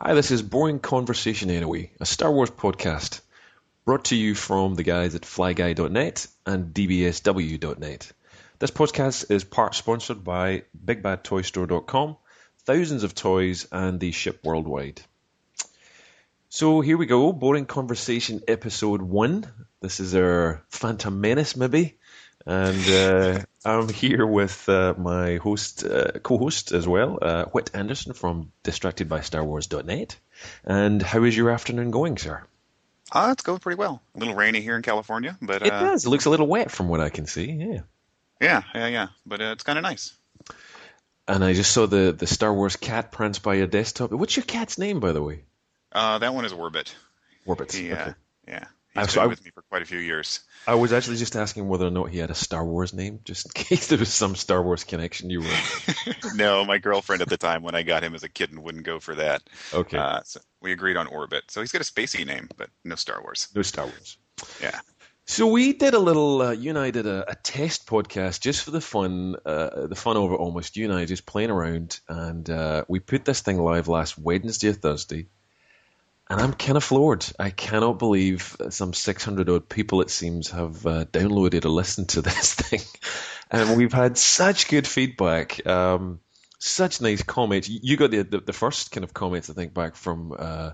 Hi, this is Boring Conversation Anyway, a Star Wars podcast brought to you from the guys at flyguy.net and dbsw.net. This podcast is part sponsored by bigbadtoystore.com, thousands of toys, and the ship worldwide. So here we go, Boring Conversation episode 1. This is our Phantom Menace, maybe. And uh, I'm here with uh, my host, uh, co-host as well, uh, Whit Anderson from DistractedByStarWars.net. And how is your afternoon going, sir? Uh, it's going pretty well. A little rainy here in California, but It uh, does. It looks a little wet from what I can see. Yeah. yeah, yeah, yeah. But uh, it's kind of nice. And I just saw the the Star Wars cat prance by your desktop. What's your cat's name, by the way? Uh, that one is Orbit. Orbit. He, uh, Okay. yeah, He's so been I- with me for quite a few years. I was actually just asking whether or not he had a Star Wars name, just in case there was some Star Wars connection you were. no, my girlfriend at the time when I got him as a kitten wouldn't go for that. Okay. Uh, so we agreed on Orbit. So he's got a spacey name, but no Star Wars. no Star Wars. Yeah. So we did a little. Uh, you and I did a, a test podcast just for the fun, uh, the fun it almost. You and I just playing around, and uh, we put this thing live last Wednesday or Thursday. And I'm kind of floored. I cannot believe some 600 odd people, it seems, have uh, downloaded or listened to this thing. And we've had such good feedback, um, such nice comments. You got the, the the first kind of comments, I think, back from uh,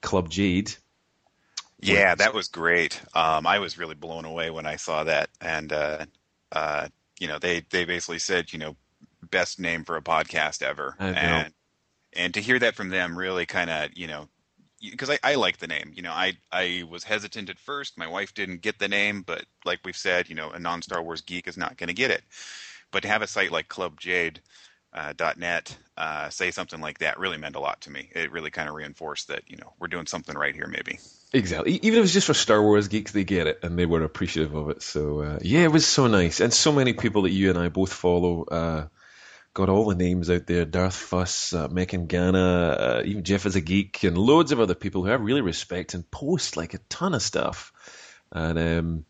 Club Jade. Yeah, that was great. Um, I was really blown away when I saw that, and uh, uh, you know, they they basically said, you know, best name for a podcast ever, and and to hear that from them really kind of, you know, because I, I like the name. You know, I I was hesitant at first. My wife didn't get the name, but like we've said, you know, a non Star Wars geek is not going to get it. But to have a site like Club. Uh, .net uh, say something like that really meant a lot to me. It really kind of reinforced that you know we're doing something right here, maybe. Exactly. Even if it's just for Star Wars geeks, they get it and they were appreciative of it. So uh, yeah, it was so nice, and so many people that you and I both follow. Got all the names out there: Darth Fuss, uh, Mekan Gana, uh, even Jeff is a geek, and loads of other people who I really respect and post like a ton of stuff. And um,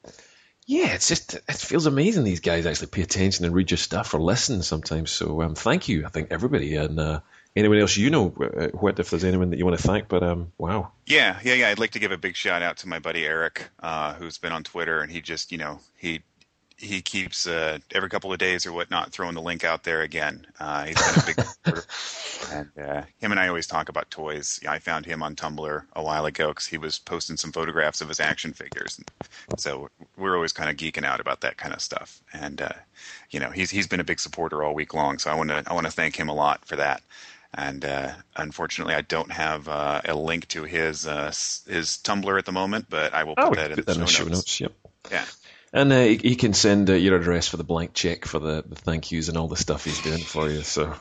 yeah, it's just it feels amazing. These guys actually pay attention and read your stuff or listen sometimes. So um, thank you. I think everybody and uh, anyone else you know, uh, what if there's anyone that you want to thank. But um, wow. Yeah, yeah, yeah. I'd like to give a big shout out to my buddy Eric, uh, who's been on Twitter, and he just, you know, he he keeps uh, every couple of days or whatnot throwing the link out there again. Uh, he's been a big supporter. and uh, him and I always talk about toys. Yeah, I found him on Tumblr a while ago because he was posting some photographs of his action figures, and so we're always kind of geeking out about that kind of stuff. And uh, you know, he's he's been a big supporter all week long, so I want to I want to thank him a lot for that. And uh, unfortunately, I don't have uh, a link to his uh, his Tumblr at the moment, but I will put Oh, that in the show the show notes. notes. Yep. Yeah. And uh, he, he can send uh, your address for the blank check for the, the thank yous and all the stuff he's doing for you. So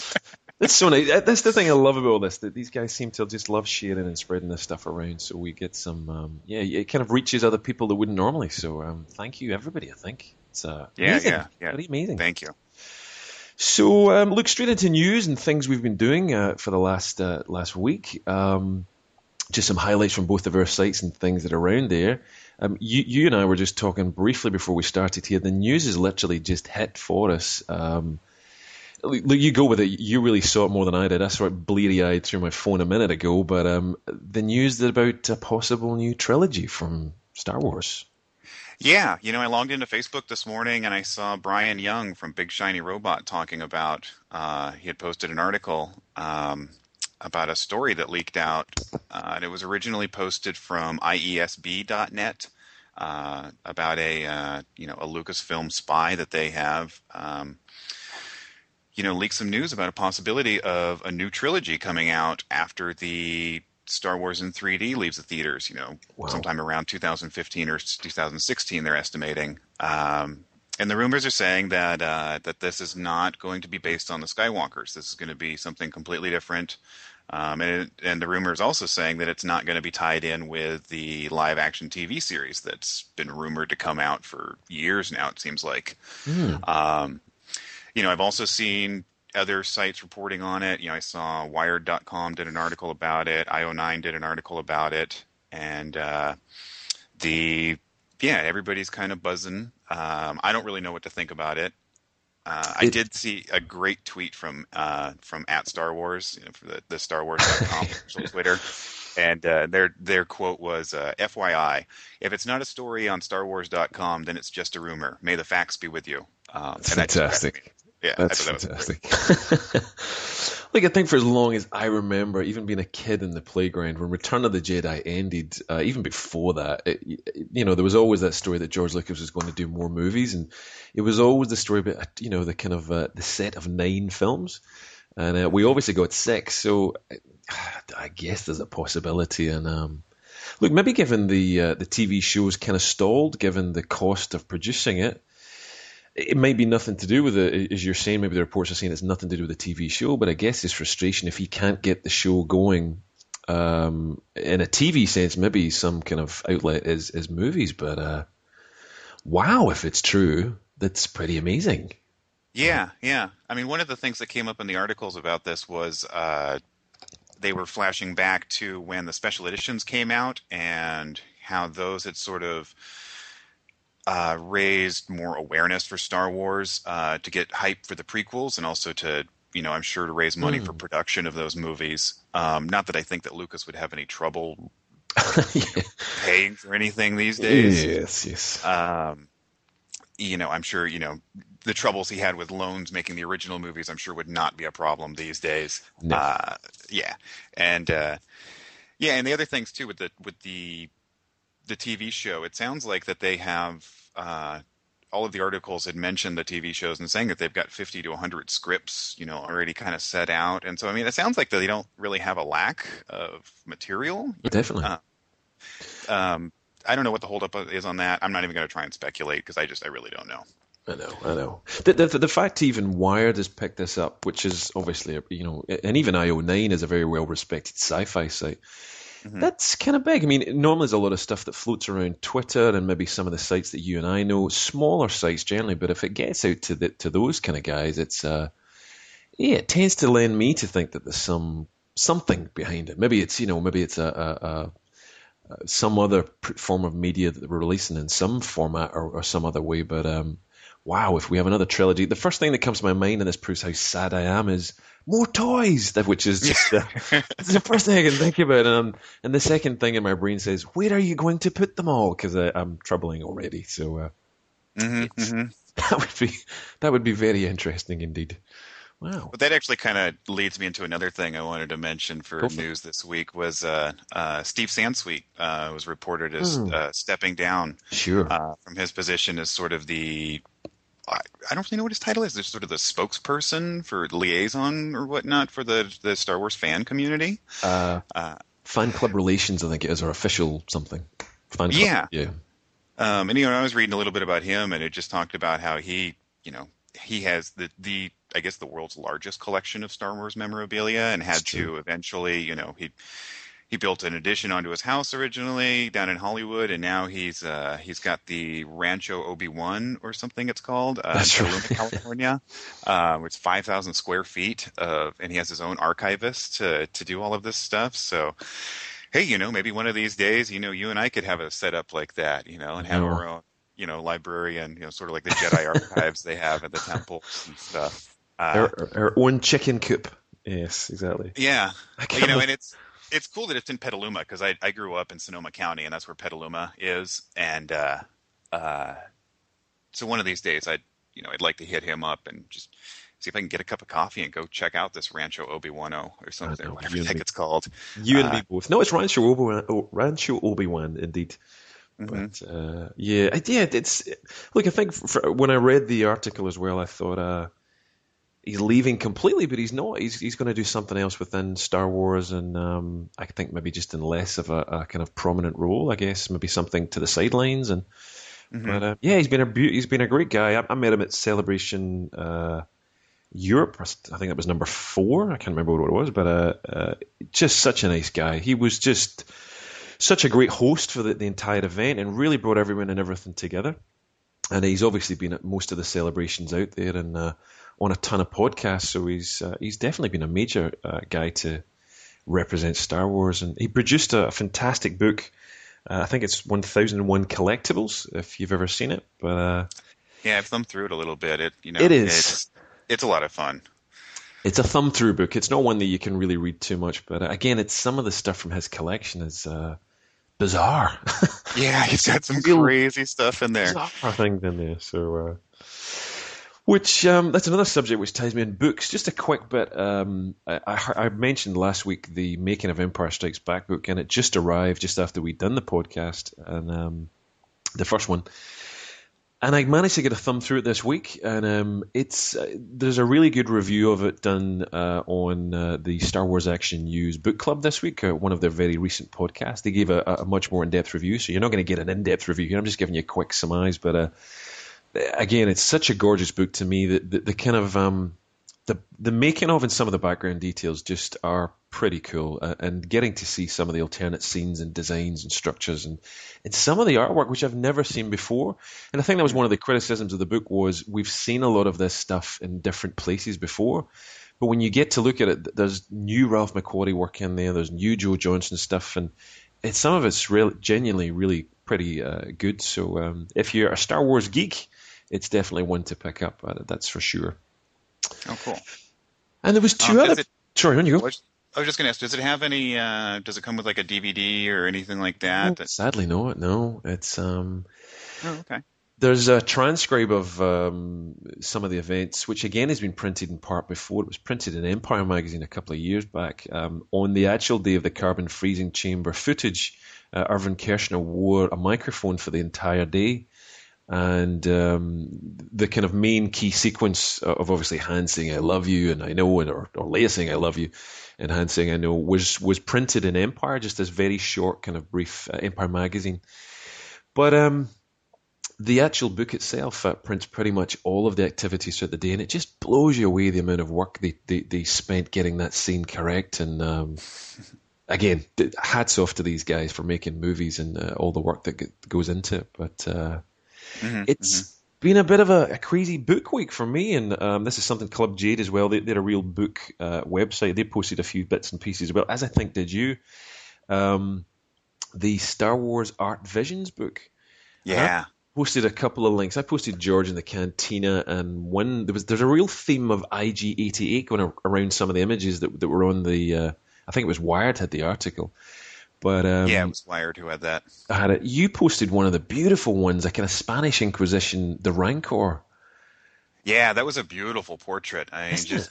that's so nice. That's the thing I love about all this. That these guys seem to just love sharing and spreading this stuff around. So we get some, um, yeah, it kind of reaches other people that wouldn't normally. So um, thank you, everybody. I think it's uh, Yeah, amazing. yeah, yeah. Pretty amazing. Thank you. So, um, look straight into news and things we've been doing uh, for the last uh, last week. Um, just some highlights from both of our sites and things that are around there. Um, you, you and I were just talking briefly before we started here. The news is literally just hit for us. Um, you go with it. You really saw it more than I did. I saw it bleary eyed through my phone a minute ago. But um, the news about a possible new trilogy from Star Wars. Yeah, you know, I logged into Facebook this morning and I saw Brian Young from Big Shiny Robot talking about. Uh, he had posted an article um, about a story that leaked out, uh, and it was originally posted from IESB.net uh, about a uh, you know a Lucasfilm spy that they have. Um, you know, leaked some news about a possibility of a new trilogy coming out after the Star Wars in 3D leaves the theaters. You know, Wow. sometime around 2015 or 2016, they're estimating. Um, and the rumors are saying that uh, that this is not going to be based on the Skywalkers. This is going to be something completely different. Um, and it, and the rumor is also saying that it's not going to be tied in with the live action TV series that's been rumored to come out for years now. It seems like. Um, you know, I've also seen other sites reporting on it. You know, I saw Wired.com did an article about it. IO9 did an article about it, and uh, the yeah, everybody's kind of buzzing. Um, I don't really know what to think about it. Uh, I did see a great tweet from uh, from at Star Wars, you know, for the, the Star Wars.com official Twitter, and uh, their their quote was, uh, "FYI, if it's not a story on StarWars.com, then it's just a rumor. May the facts be with you." Um, That's fantastic. Yeah, that's that fantastic. like I think for as long as I remember, even being a kid in the playground, when Return of the Jedi ended, uh, even before that, it, you know, there was always that story that George Lucas was going to do more movies, and it was always the story about you know the kind of uh, the set of nine films, and uh, we obviously got six, so I guess there's a possibility, and um, look, maybe given the uh, the TV shows kind of stalled, given the cost of producing it it might be nothing to do with it, as you're saying. Maybe the reports are saying it's nothing to do with the TV show, but I guess his frustration if he can't get the show going um, in a TV sense, maybe some kind of outlet is is movies. But uh, wow, if it's true, that's pretty amazing. Yeah, yeah. I mean, one of the things that came up in the articles about this was uh, they were flashing back to when the special editions came out and how those had sort of uh, raised more awareness for Star Wars uh, to get hype for the prequels, and also to you know I'm sure to raise money mm. for hmm. production of those movies. Um, not that I think that Lucas would have any trouble yeah. paying for anything these days. Yes, yes. Um, you know, I'm sure you know the troubles he had with loans making the original movies. I'm sure would not be a problem these days. No. Uh, yeah, and uh, yeah, and the other things too with the with the the TV show, it sounds like that they have uh, all of the articles had mentioned the TV shows and saying that they've got 50 to 100 scripts, you know, already kind of set out. And so, I mean, it sounds like they don't really have a lack of material. Definitely. Uh, um, I don't know what the holdup is on that. I'm not even going to try and speculate because I just, I really don't know. I know, I know. The, the, the fact even Wired has picked this up, which is obviously, you know, and even IO9 is a very well respected sci fi site. Mm-hmm. That's kind of big. I mean, normally there's a lot of stuff that floats around Twitter and maybe some of the sites that you and I know, smaller sites generally. But if it gets out to the, to those kind of guys, it's uh, yeah, it tends to lend me to think that there's some something behind it. Maybe it's you know, maybe it's a, a, a some other form of media that we're releasing in some format or, or some other way. But um, wow, if we have another trilogy, the first thing that comes to my mind, and this proves how sad I am, is more toys, which is just uh, the first thing I can think about. And, and the second thing in my brain says, where are you going to put them all? Because I'm troubling already. So uh, mm-hmm, mm-hmm. that would be that would be very interesting indeed. Wow. But that actually kind of leads me into another thing I wanted to mention for news this week was uh, uh, Steve Sansweet uh, was reported as mm. stepping down sure. Uh, from his position as sort of the I, I don't really know what his title is. There's sort of the spokesperson for liaison or whatnot for the the Star Wars fan community. Uh, uh, fan club relations, I think it is, or official something. Fan club, yeah, yeah. Um, and you know, I was reading a little bit about him, and it just talked about how he, you know, he has the the I guess the world's largest collection of Star Wars memorabilia, and had to eventually, you know, he he built an addition onto his house originally down in Hollywood, and now he's uh, he's got the Rancho Obi Wan or something it's called uh, That's in right. California, uh, it's five thousand square feet of, and he has his own archivist to to do all of this stuff. So, hey, you know, maybe one of these days, you know, you and I could have a setup like that, you know, and have our own, you know, librarian, you know, sort of like the Jedi archives they have at the temples and stuff. Uh, our, our own chicken coop. Yes, exactly. Yeah, you know, and it's it's cool that it's in Petaluma because I, I grew up in Sonoma County and that's where Petaluma is. And uh, uh, so one of these days, I'd you know I'd like to hit him up and just see if I can get a cup of coffee and go check out this Rancho Obi Wano or something, know, whatever the heck it's called. You and uh, me both. No, it's Rancho Obi Wan. Oh, Rancho Obi Wan, indeed. Mm-hmm. But uh, yeah, yeah, it's look. I think for, when I read the article as well, I thought uh, he's leaving completely, but he's not. He's he's going to do something else within Star Wars, and um, I think maybe just in less of a, a, kind of prominent role. I guess maybe something to the sidelines. And mm-hmm. but uh, yeah, he's been a he's been a great guy. I, I met him at Celebration uh, Europe. I think it was number four. I can't remember what it was, but uh, uh, just such a nice guy. He was just such a great host for the, the entire event, and really brought everyone and everything together. And he's obviously been at most of the celebrations out there, and uh, on a ton of podcasts. So he's uh, he's definitely been a major uh, guy to represent Star Wars, and he produced a, fantastic book. Uh, I think it's 1001 Collectibles, if you've ever seen it. But uh, Yeah, I've thumbed through it a little bit. It you know It is. It's, it's a lot of fun. It's a thumb through book. It's not one that you can really read too much, but uh, again, it's some of the stuff from his collection is uh, bizarre. Yeah, he's got some crazy stuff in there. bizarre things in there. So, uh, which um, that's another subject which ties me in books. Just a quick bit. Um, I, I, mentioned last week the making of Empire Strikes Back book, and it just arrived just after we'd done the podcast and um, the first one. And I managed to get a thumb through it this week, and um, it's uh, there's a really good review of it done uh, on uh, the Star Wars Action News Book Club this week, uh, one of their very recent podcasts. They gave a, a much more in-depth review, so you're not going to get an in-depth review here. I'm just giving you a quick surmise, but uh, again, it's such a gorgeous book to me that the, the kind of um, the the making of and some of the background details just are pretty cool, uh, and getting to see some of the alternate scenes and designs and structures and and some of the artwork which I've never seen before. And I think that was one of the criticisms of the book was we've seen a lot of this stuff in different places before. But when you get to look at it, there's new Ralph McQuarrie work in there. There's new Joe Johnston stuff, and some of it's real, genuinely really pretty uh, good. So um, if you're a Star Wars geek, it's definitely one to pick up. Uh, that's for sure. Oh, cool. And there was two Um, other. it- Sorry, on you I go. was, I was just going to ask, does it have any? Uh, does it come with like a DVD or anything like that? No, sadly, no. No, it's um. oh, okay. There's a transcribe of um, some of the events, which again has been printed in part before. It was printed in Empire magazine a couple of years back. Um, on the actual day of the carbon freezing chamber footage, uh, Irvin Kershner wore a microphone for the entire day. And um, the kind of main key sequence of obviously Han saying "I love you" and "I know," and or, or Leia saying "I love you," and Han saying "I know" was was printed in Empire, just this very short kind of brief uh, Empire magazine. But um, the actual book itself uh, prints pretty much all of the activities throughout the day, and it just blows you away the amount of work they, they, they spent getting that scene correct. And um, again, hats off to these guys for making movies and uh, all the work that goes into it. But Mhm, it's been a bit of a, a crazy book week for me, and um, this is something Club Jade as well. They, they're a real book uh, website. They posted a few bits and pieces as well, as I think did you. Um, the Star Wars Art Visions book Yeah. posted a couple of links. I posted George in the Cantina, and one there was there's a real theme of IG88 going around some of the images that that were on the. Uh, I think it was Wired had the article, but um, yeah, it was Wired who had that. I had it. You posted one of the beautiful ones, a kind of Spanish Inquisition, the Rancor. Yeah, that was a beautiful portrait. I Isn't just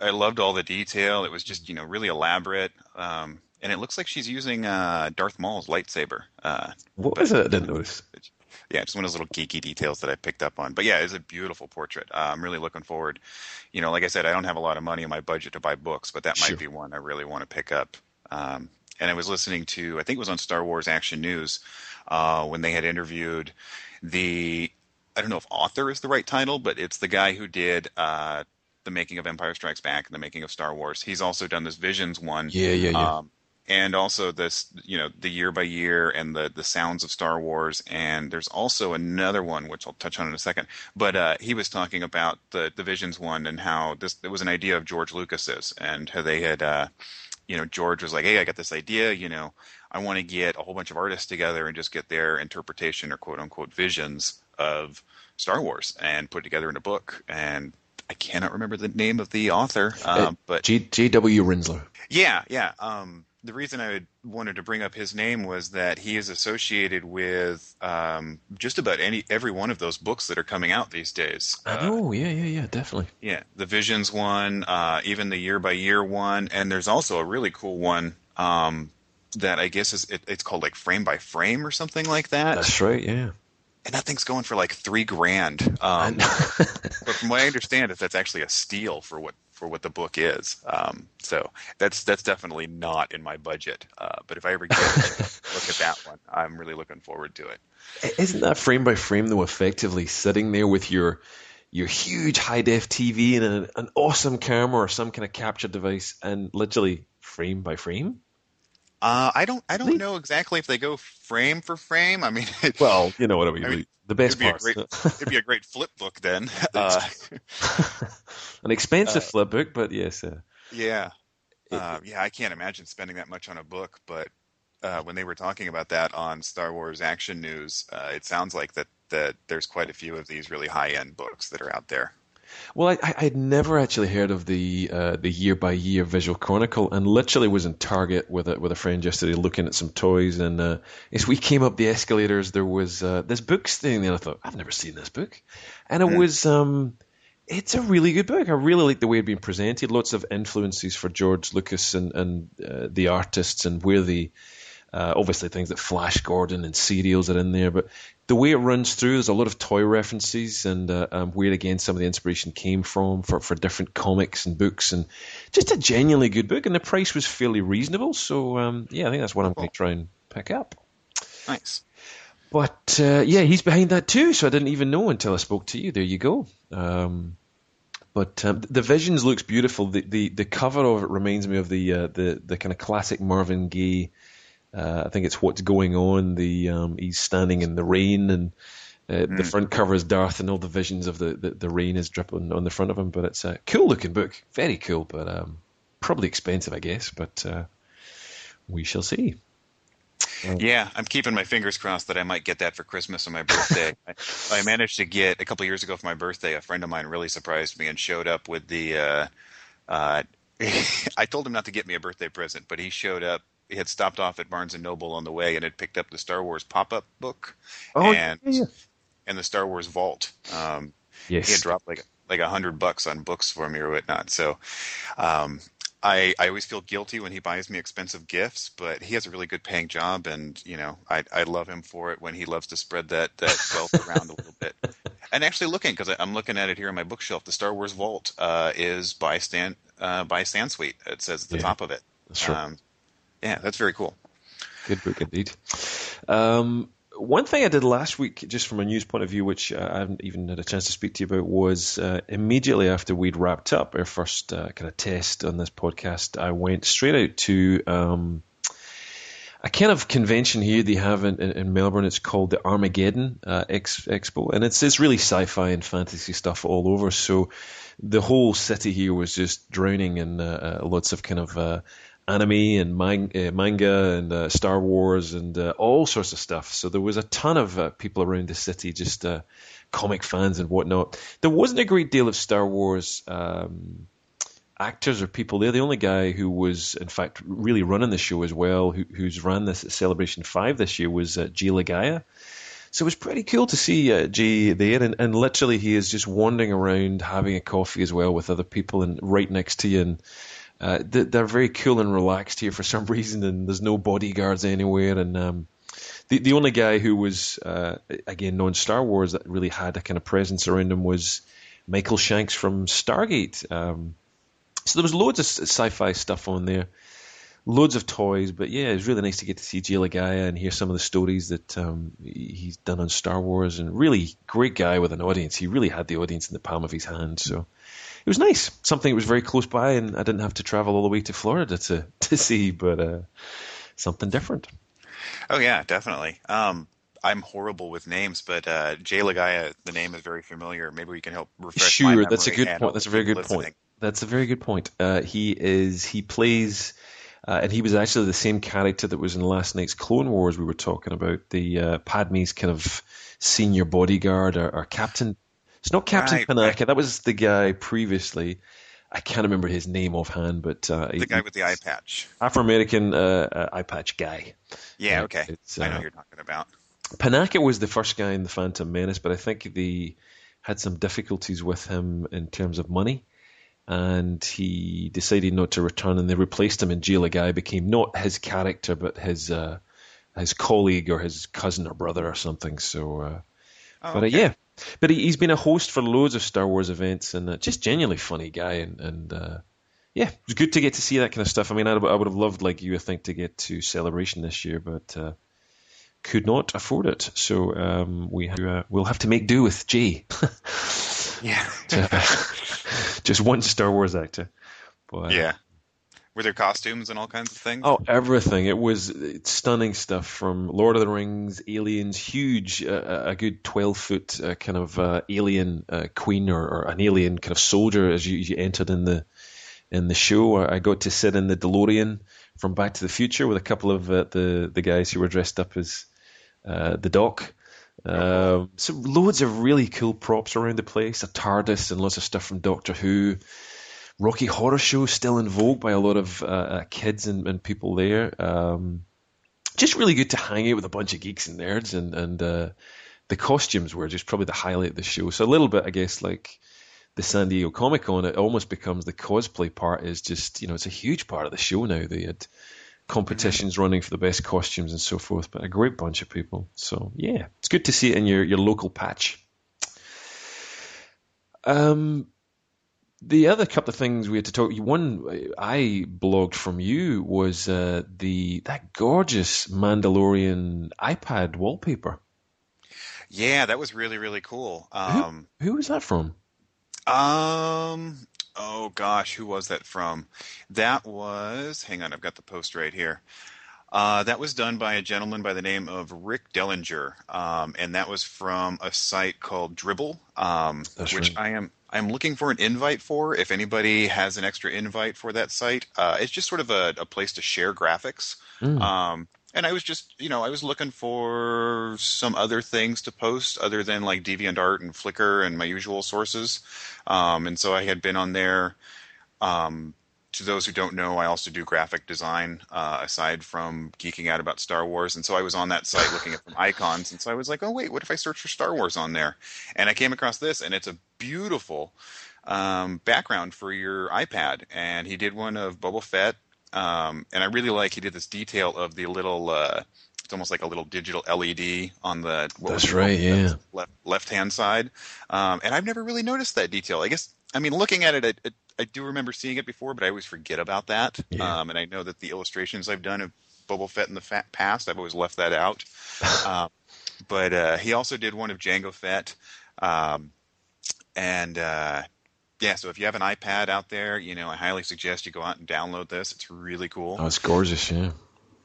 I loved all the detail. It was just you know really elaborate, um, and it looks like she's using uh, Darth Maul's lightsaber. Uh, What was it? I didn't notice. yeah, just one of those little geeky details that I picked up on. But yeah, it's a beautiful portrait. Uh, I'm really looking forward. You know, like I said, I don't have a lot of money in my budget to buy books, but that Sure. might be one I really want to pick up. Um, and I was listening to, I think it was on Star Wars Action News, uh, when they had interviewed the, I don't know if author is the right title, but it's the guy who did uh, the making of Empire Strikes Back and the making of Star Wars. He's also done this Visions one. Yeah, yeah, yeah. Um, and also this, you know, the year by year and the the sounds of Star Wars. And there's also another one which I'll touch on in a second. But uh, he was talking about the the Visions one and how this it was an idea of George Lucas's and how they had, uh, you know, George was like, hey, I got this idea, you know, I want to get a whole bunch of artists together and just get their interpretation or quote unquote visions of Star Wars and put it together in a book. And I cannot remember the name of the author, Uh, um, but J. J.W. Rinzler. yeah, yeah. Um, the reason I wanted to bring up his name was that he is associated with um, just about any every one of those books that are coming out these days. Uh, know. Yeah, yeah, yeah. Definitely. yeah, the Visions one, uh, even the year by year one, and there's also a really cool one um, that I guess is it, it's called like frame by frame or something like that, That's right. Yeah. and that thing's going for like three grand. Um, but from what I understand, is that's actually a steal for what for what the book is. Um, so that's that's definitely not in my budget. Uh, but if I ever get look at that one, I'm really looking forward to it. Isn't that frame by frame though effectively sitting there with your your huge high def TV and an, an awesome camera or some kind of capture device and literally frame by frame? Uh, I don't I don't Really? know exactly if they go frame for frame. I mean, Well, you know what I mean. I mean, the best it'd be a great it'd be a great flip book then. Uh, An expensive Uh, flip book, but yes. Uh, yeah, uh, yeah. I can't imagine spending that much on a book, but uh, when they were talking about that on Star Wars Action News, uh, it sounds like that that there's quite a few of these really high end books that are out there. Well, I, I'd never actually heard of the uh, the year by year visual chronicle, and literally was in Target with a with a friend yesterday looking at some toys, and uh, as we came up the escalators, there was uh, this book sitting there. I thought I've never seen this book, and it mm. was um, it's a really good book. I really like the way it's been presented. Lots of influences for George Lucas and and uh, the artists and where the uh, obviously, things that Flash Gordon and serials are in there, but the way it runs through, there's a lot of toy references and uh, um, where again some of the inspiration came from for, for different comics and books, and just a genuinely good book. And the price was fairly reasonable, so um, yeah, I think that's what I'm going to try and pick up. Nice. But uh, yeah, he's behind that too, so I didn't even know until I spoke to you. There you go. Um, but um, the visions looks beautiful. The, the the cover of it reminds me of the uh, the the kind of classic Marvin Gaye uh, I think it's what's going on. The um, he's standing in the rain, and uh, mm. the front cover is Darth, and all the visions of the, the, the, rain is dripping on the front of him. But it's a cool looking book, very cool, but um, probably expensive, I guess. But uh, we shall see. Yeah, I'm keeping my fingers crossed that I might get that for Christmas or my birthday. I, I, managed to get a couple years ago for my birthday. A friend of mine really surprised me and showed up with the. Uh, uh, I told him not to get me a birthday present, but he showed up he had stopped off at Barnes and Noble on the way and had picked up the Star Wars pop-up book oh, and yeah. and the Star Wars Vault. Um, yes. He had dropped like like a hundred bucks on books for me or whatnot. So um, I I always feel guilty when he buys me expensive gifts, but he has a really good paying job, and you know I I love him for it when he loves to spread that that wealth around a little bit. And actually, looking because I'm looking at it here on my bookshelf, the Star Wars Vault uh, is by Stan uh, by Sansweet. It says at the yeah. top of it. That's right. Yeah, that's very cool. Good book indeed. Um, one thing I did last week, just from a news point of view, which uh, I haven't even had a chance to speak to you about, was uh, immediately after we'd wrapped up our first uh, kind of test on this podcast, I went straight out to um, a kind of convention here they have in, in Melbourne. It's called the Armageddon uh, Ex- Expo, and it's it's really sci-fi and fantasy stuff all over. So the whole city here was just drowning in uh, uh, lots of kind of anime and man- uh, manga and uh, Star Wars and uh, all sorts of stuff. So there was a ton of uh, people around the city, just uh, comic fans and whatnot. There wasn't a great deal of Star Wars um, actors or people there. The only guy who was, in fact, really running the show as well, who, who's ran this at Celebration 5 this year, was uh, Jay Laga'aia. So it was pretty cool to see uh, there, and, and literally he is just wandering around having a coffee as well with other people and right next to you, and uh, they're very cool and relaxed here for some reason, and there's no bodyguards anywhere. And um, the the only guy who was uh, again non Star Wars that really had a kind of presence around him was Michael Shanks from Stargate. Um, so there was loads of sci-fi stuff on there, loads of toys. But yeah, it was really nice to get to see Jay Laga'aia and hear some of the stories that um, he's done on Star Wars. And really great guy with an audience. He really had the audience in the palm of his hand. So it was nice. Something that was very close by, and I didn't have to travel all the way to Florida to to see, but uh, something different. Oh yeah, definitely. Um, I'm horrible with names, but uh, Jay Laga'aia, the name is very familiar. Maybe we can help refresh. Sure, that's a good point. That's a very good listening. point. That's a very good point. Uh, he is he plays. Uh, and he was actually the same character that was in last night's Clone Wars. We were talking about the uh, Padme's kind of senior bodyguard or, or captain it's not Captain right, Panaka. Right. That was the guy previously. I can't remember his name offhand, but uh, the guy with the eye patch, Afro American uh, uh, eye patch guy. Yeah, okay, I know uh, you're talking about. Panaka was the first guy in the Phantom Menace, but I think they had some difficulties with him in terms of money, and he decided not to return, and they replaced him. And Jay Laga'aia became not his character, but his uh, his colleague or his cousin or brother or something. So, uh, oh, but okay. yeah, but he, has been a host for loads of Star Wars events and uh, just genuinely funny guy. And, and uh, yeah, it was good to get to see that kind of stuff. I mean, I, I would have loved, like you, I think, to get to Celebration this year, but uh, could not afford it. So um, we have uh, we'll have to make do with Jay. yeah. just one Star Wars actor. But, yeah. Were there costumes and all kinds of things? Oh, everything. It was stunning stuff from Lord of the Rings, Aliens, huge, uh, a good 12 foot uh, kind of uh, alien uh, queen or, or, an alien kind of soldier as you, you, entered in the in the show. I got to sit in the DeLorean from Back to the Future with a couple of uh, the, the guys who were dressed up as uh, the Doc. Um, so loads of really cool props around the place. A TARDIS and lots of stuff from Doctor Who. Rocky Horror Show still in vogue by a lot of uh, uh, kids and, and, people there. Um, just really good to hang out with a bunch of geeks and nerds, and and uh, the costumes were just probably the highlight of the show. So a little bit, I guess, like the San Diego Comic Con, it almost becomes the cosplay part is just you know it's a huge part of the show now. They had competitions mm-hmm. running for the best costumes and so forth, but a great bunch of people. So yeah, it's good to see it in your your local patch. Um, the other couple of things we had to talk. One I blogged from you was uh, the that gorgeous Mandalorian iPad wallpaper. Yeah, that was really really cool. Um, who, who was that from? Um. Oh gosh, who was that from? That was. Hang on, I've got the post right here. Uh, that was done by a gentleman by the name of Rick Dellinger, um, and that was from a site called Dribbble, um, which right. I am I'm looking for an invite for. If anybody has an extra invite for that site, uh, it's just sort of a, a, place to share graphics. Mm. Um, and I was just, you know, I was looking for some other things to post other than like DeviantArt and Flickr and my usual sources. Um, and so I had been on there. Um, to those who don't know, I also do graphic design uh, aside from geeking out about Star Wars. And so I was on that site looking at some icons. And so I was like, oh, wait, what if I search for Star Wars on there? And I came across this, and it's a beautiful um, background for your iPad. And he did one of Boba Fett. Um, and I really like he did this detail of the little. Uh, it's almost like a little digital LED on the that's right, yeah, left left hand side. Um, and I've never really noticed that detail. I guess I mean, looking at it, it, it I do remember seeing it before, but I always forget about that. Yeah. Um, and I know that the illustrations I've done of Boba Fett in the past, I've always left that out. um, but uh, he also did one of Jango Fett, um, and uh, yeah. So if you have an iPad out there, you know, I highly suggest you go out and download this. It's really cool. Oh, it's gorgeous, yeah.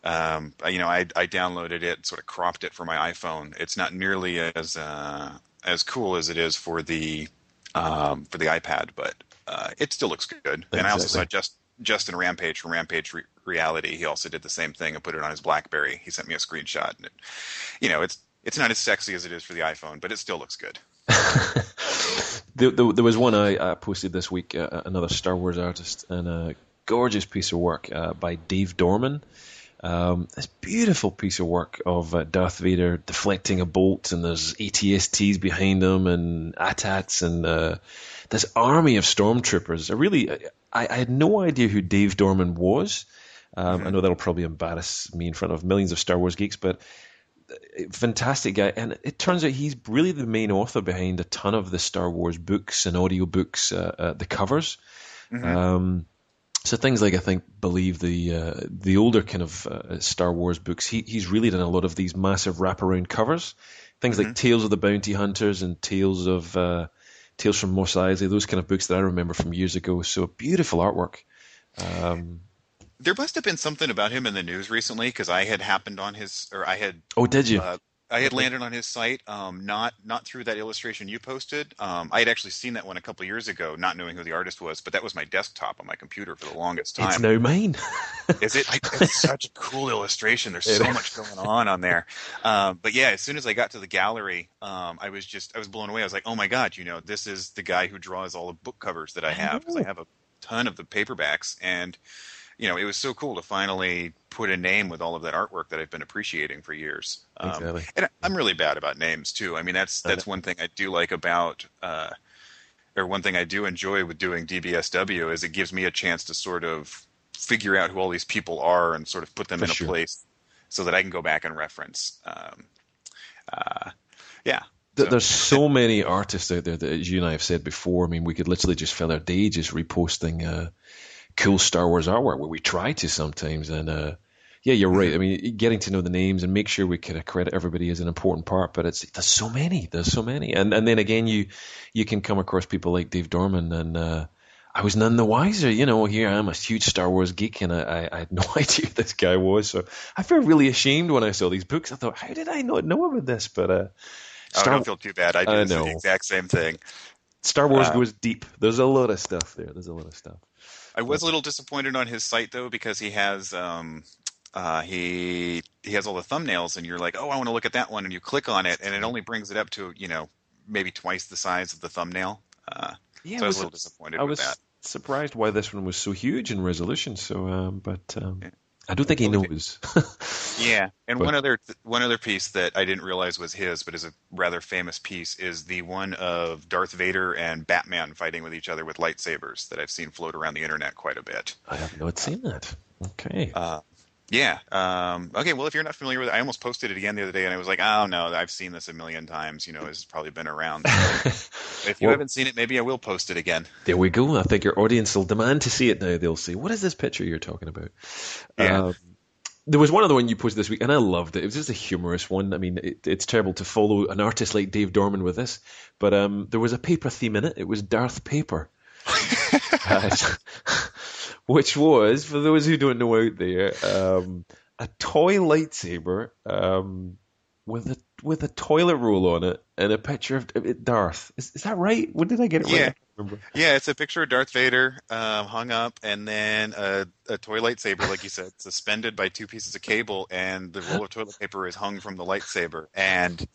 Um, you know, I, I downloaded it, sort of cropped it for my iPhone. It's not nearly as uh, as cool as it is for the um, for the iPad, but uh, it still looks good. Exactly. And I also saw just Justin Rampage from Rampage Re- Reality. He also did the same thing and put it on his BlackBerry. He sent me a screenshot, and it, you know, it's it's not as sexy as it is for the iPhone, but it still looks good. there, there, there, was one I, I posted this week, uh, another Star Wars artist, and a gorgeous piece of work uh, by Dave Dorman. Um, this beautiful piece of work of uh, Darth Vader deflecting a bolt, and there's ATSTs behind him, and ATATs, and uh, this army of stormtroopers. I really, I, I, had no idea who Dave Dorman was. Um, mm-hmm. I know that'll probably embarrass me in front of millions of Star Wars geeks, but uh, fantastic guy. And it turns out he's really the main author behind a ton of the Star Wars books and audiobooks, uh, uh, the covers. Mm-hmm. Um, so things like I think believe the uh, the older kind of uh, Star Wars books, he, he's really done a lot of these massive wraparound covers. Things mm-hmm. like Tales of the Bounty Hunters and Tales of uh, Tales from Mos Eisley, those kind of books that I remember from years ago. So beautiful artwork. Um, there must have been something about him in the news recently because I had happened on his, or I had. Oh, did you? Uh, I had landed on his site, um, not not through that illustration you posted. Um, I had actually seen that one a couple years ago, not knowing who the artist was, but that was my desktop on my computer for the longest time. It's no mine. Is it? It's such a cool illustration. There's so much going on on there. Um, but yeah, as soon as I got to the gallery, um, I was just I was blown away. I was like, oh my god, you know, this is the guy who draws all the book covers that I have because I have a ton of the paperbacks and you know, it was so cool to finally put a name with all of that artwork that I've been appreciating for years. Um, exactly. And I'm really bad about names too. I mean, that's that's one thing I do like about, uh, or one thing I do enjoy with doing DBSW is it gives me a chance to sort of figure out who all these people are and sort of put them for in a place so that I can go back and reference. Um, uh, yeah. So. There's so many artists out there that, as you and I have said before, I mean, we could literally just fill our day just reposting. Uh, cool Star Wars artwork where we try to sometimes. And uh, yeah, you're right. I mean, getting to know the names and make sure we can credit everybody is an important part. But it's there's so many, there's so many, and and then again, you you can come across people like Dave Dorman and. Uh, I was none the wiser, you know. Here I am, a huge Star Wars geek, and I, I, had no idea who this guy was. So I felt really ashamed when I saw these books. I thought, how did I not know about this? But uh, Star- oh, don't feel too bad. I do I the exact same thing. Star Wars uh, goes deep. There's a lot of stuff there. There's a lot of stuff. I was a little disappointed on his site though because he has um, uh, he he has all the thumbnails, and you're like, oh, I want to look at that one, and you click on it, and it only brings it up to you know maybe twice the size of the thumbnail. Uh, Yeah, so I it was a little disappointed I with was that. surprised why this one was so huge in resolution. So, um, but um, Yeah. I don't think he knows. Yeah, and But- one other one other piece that I didn't realize was his, but is a rather famous piece, is the one of Darth Vader and Batman fighting with each other with lightsabers that I've seen float around the internet quite a bit. I have not seen that. Okay. Uh, yeah. Um, okay. Well, if you're not familiar with it, I almost posted it again the other day, and I was like, "Oh no, I've seen this a million times. You know, it's probably been around." if you Well- haven't seen it, maybe I will post it again. There we go. I think your audience will demand to see it now. They'll say, "What is this picture you're talking about?" Yeah. Um, there was one other one you posted this week, and I loved it. It was just a humorous one. I mean, it, it's terrible to follow an artist like Dave Dorman with this, but um, there was a paper theme in it. It was Darth Paper, Uh, which was, for those who don't know out there, um, a toy lightsaber um, with a with a toilet roll on it and a picture of Darth. Is, is that right? When did I get it right? Yeah. Can't remember. Yeah, it's a picture of Darth Vader um, hung up, and then a, a toy lightsaber, like you said, suspended by two pieces of cable, and the roll of toilet paper is hung from the lightsaber. And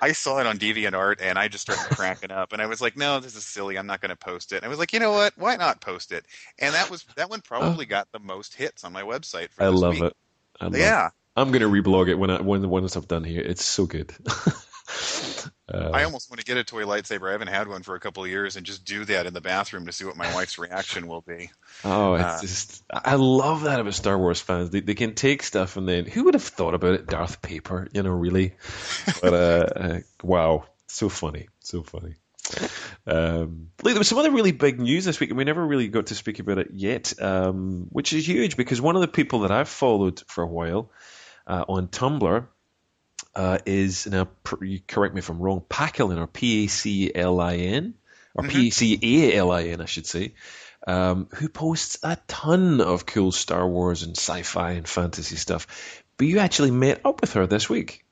I saw it on DeviantArt, and I just started cracking up. And I was like, "No, this is silly. I'm not going to post it." And I was like, "You know what? Why not post it?" And that was that one probably got the most hits on my website. For I love week. it. I love Yeah, I'm gonna reblog it when I when once I'm done here. It's so good. uh, I almost want to get a toy lightsaber. I haven't had one for a couple of years, and just do that in the bathroom to see what my wife's reaction will be. oh, it's uh, just I love that about Star Wars fans. They they can take stuff and then who would have thought about it? Darth Paper, you know, really. But uh, uh wow, so funny, so funny. Um, look, there was some other really big news this week, and we never really got to speak about it yet, um, which is huge because one of the people that I've followed for a while uh, on Tumblr uh, is now correct me if I'm wrong, Packlin or P A C L I N or P A C A L I N, I should say, um, who posts a ton of cool Star Wars and sci-fi and fantasy stuff. But you actually met up with her this week.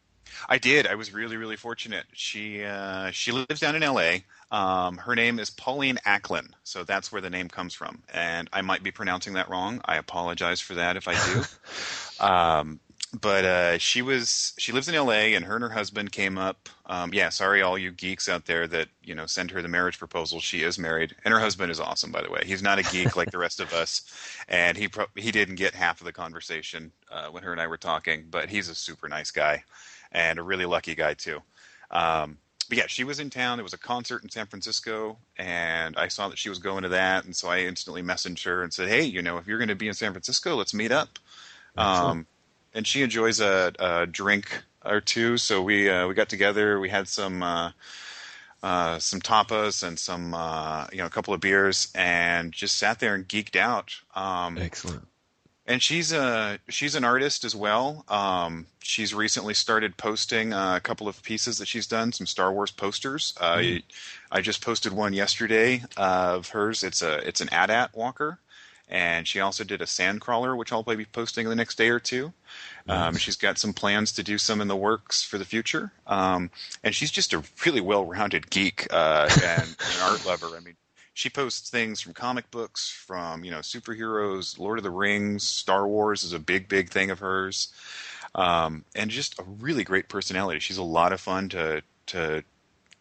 I did. I was really, really fortunate. She uh, she lives down in L.A. Um, her name is Pauline Acklin, so that's where the name comes from. And I might be pronouncing that wrong. I apologize for that if I do. um, but uh, she was she lives in L.A. and her and her husband came up. Um, yeah, sorry, all you geeks out there that you know send her the marriage proposal. She is married, and her husband is awesome, by the way. He's not a geek like the rest of us, and he pro- he didn't get half of the conversation uh, when her and I were talking. But he's a super nice guy and a really lucky guy too. Um, but yeah, she was in town. There was a concert in San Francisco, and I saw that she was going to that, and so I instantly messaged her and said, "Hey, you know, if you're going to be in San Francisco, let's meet up." Um, and she enjoys a, a drink or two, so we uh, we got together. We had some uh, uh, some tapas and some uh, you know a couple of beers, and just sat there and geeked out. Um, Excellent. and she's a she's an artist as well. Um, she's recently started posting uh, a couple of pieces that she's done, some Star Wars posters. Uh, Mm. I just posted one yesterday of hers. It's a it's an AT-AT walker, and she also did a sandcrawler, which I'll probably be posting in the next day or two. Um, she's got some plans to do some in the works for the future, um, and she's just a really well-rounded geek uh, and an art lover. I mean, she posts things from comic books, from you know superheroes, Lord of the Rings, Star Wars is a big, big thing of hers, um, and just a really great personality. She's a lot of fun to to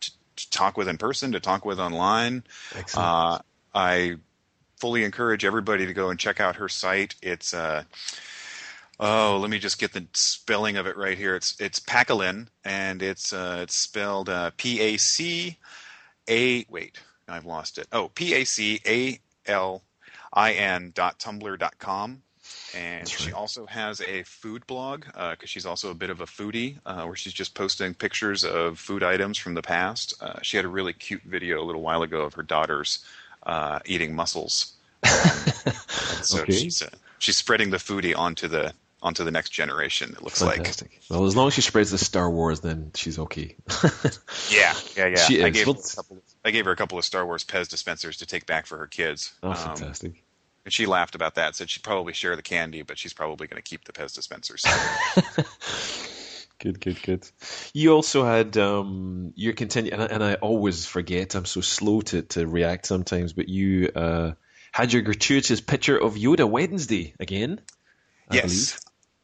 to, to talk with in person, to talk with online. Uh, I fully encourage everybody to go and check out her site. It's uh, oh, let me just get the spelling of it right here. It's it's Packalin, and it's uh, it's spelled uh, P A C A. Wait, I've lost it. Oh, P A C A L I N dot tumblr dot com. And That's she also has a food blog because she's also a bit of a foodie, uh, where she's just posting pictures of food items from the past. Uh, she had a really cute video a little while ago of her daughters uh, eating mussels. Um, so Okay. she's uh, she's spreading the foodie onto the onto the next generation. It looks Fantastic. Well, as long as she spreads the Star Wars, then she's okay. yeah, yeah, yeah. She I gave her Well, a couple. I gave her a couple of Star Wars Pez dispensers to take back for her kids. Oh, Um, fantastic. and she laughed about that. Said she'd probably share the candy, but she's probably going to keep the Pez dispensers. Good, good, good. You also had um, your continue, and I, and I always forget. I'm so slow to, to react sometimes. But you uh, had your gratuitous picture of Yoda Wednesday again. I yes.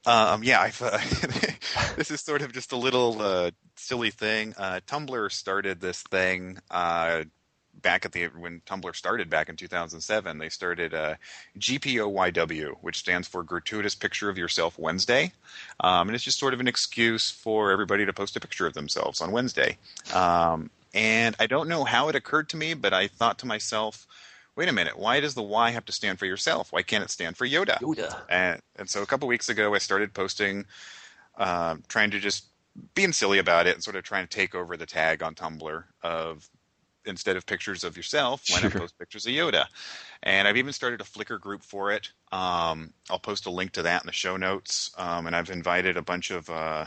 Um, yeah, I've, uh, this is sort of just a little uh, silly thing. Uh, Tumblr started this thing uh, back at the when Tumblr started back in 2007. They started uh, GPOYW, which stands for Gratuitous Picture of Yourself Wednesday, um, and it's just sort of an excuse for everybody to post a picture of themselves on Wednesday. Um, and I don't know how it occurred to me, but I thought to myself wait a minute, why does the Y have to stand for yourself? Why can't it stand for Yoda? Yoda. And, and so a couple weeks ago, I started posting, uh, trying to just being silly about it and sort of trying to take over the tag on Tumblr of instead of pictures of yourself, why not post pictures of Yoda? And I've even started a Flickr group for it. Um, I'll post a link to that in the show notes. Um, and I've invited a bunch of uh,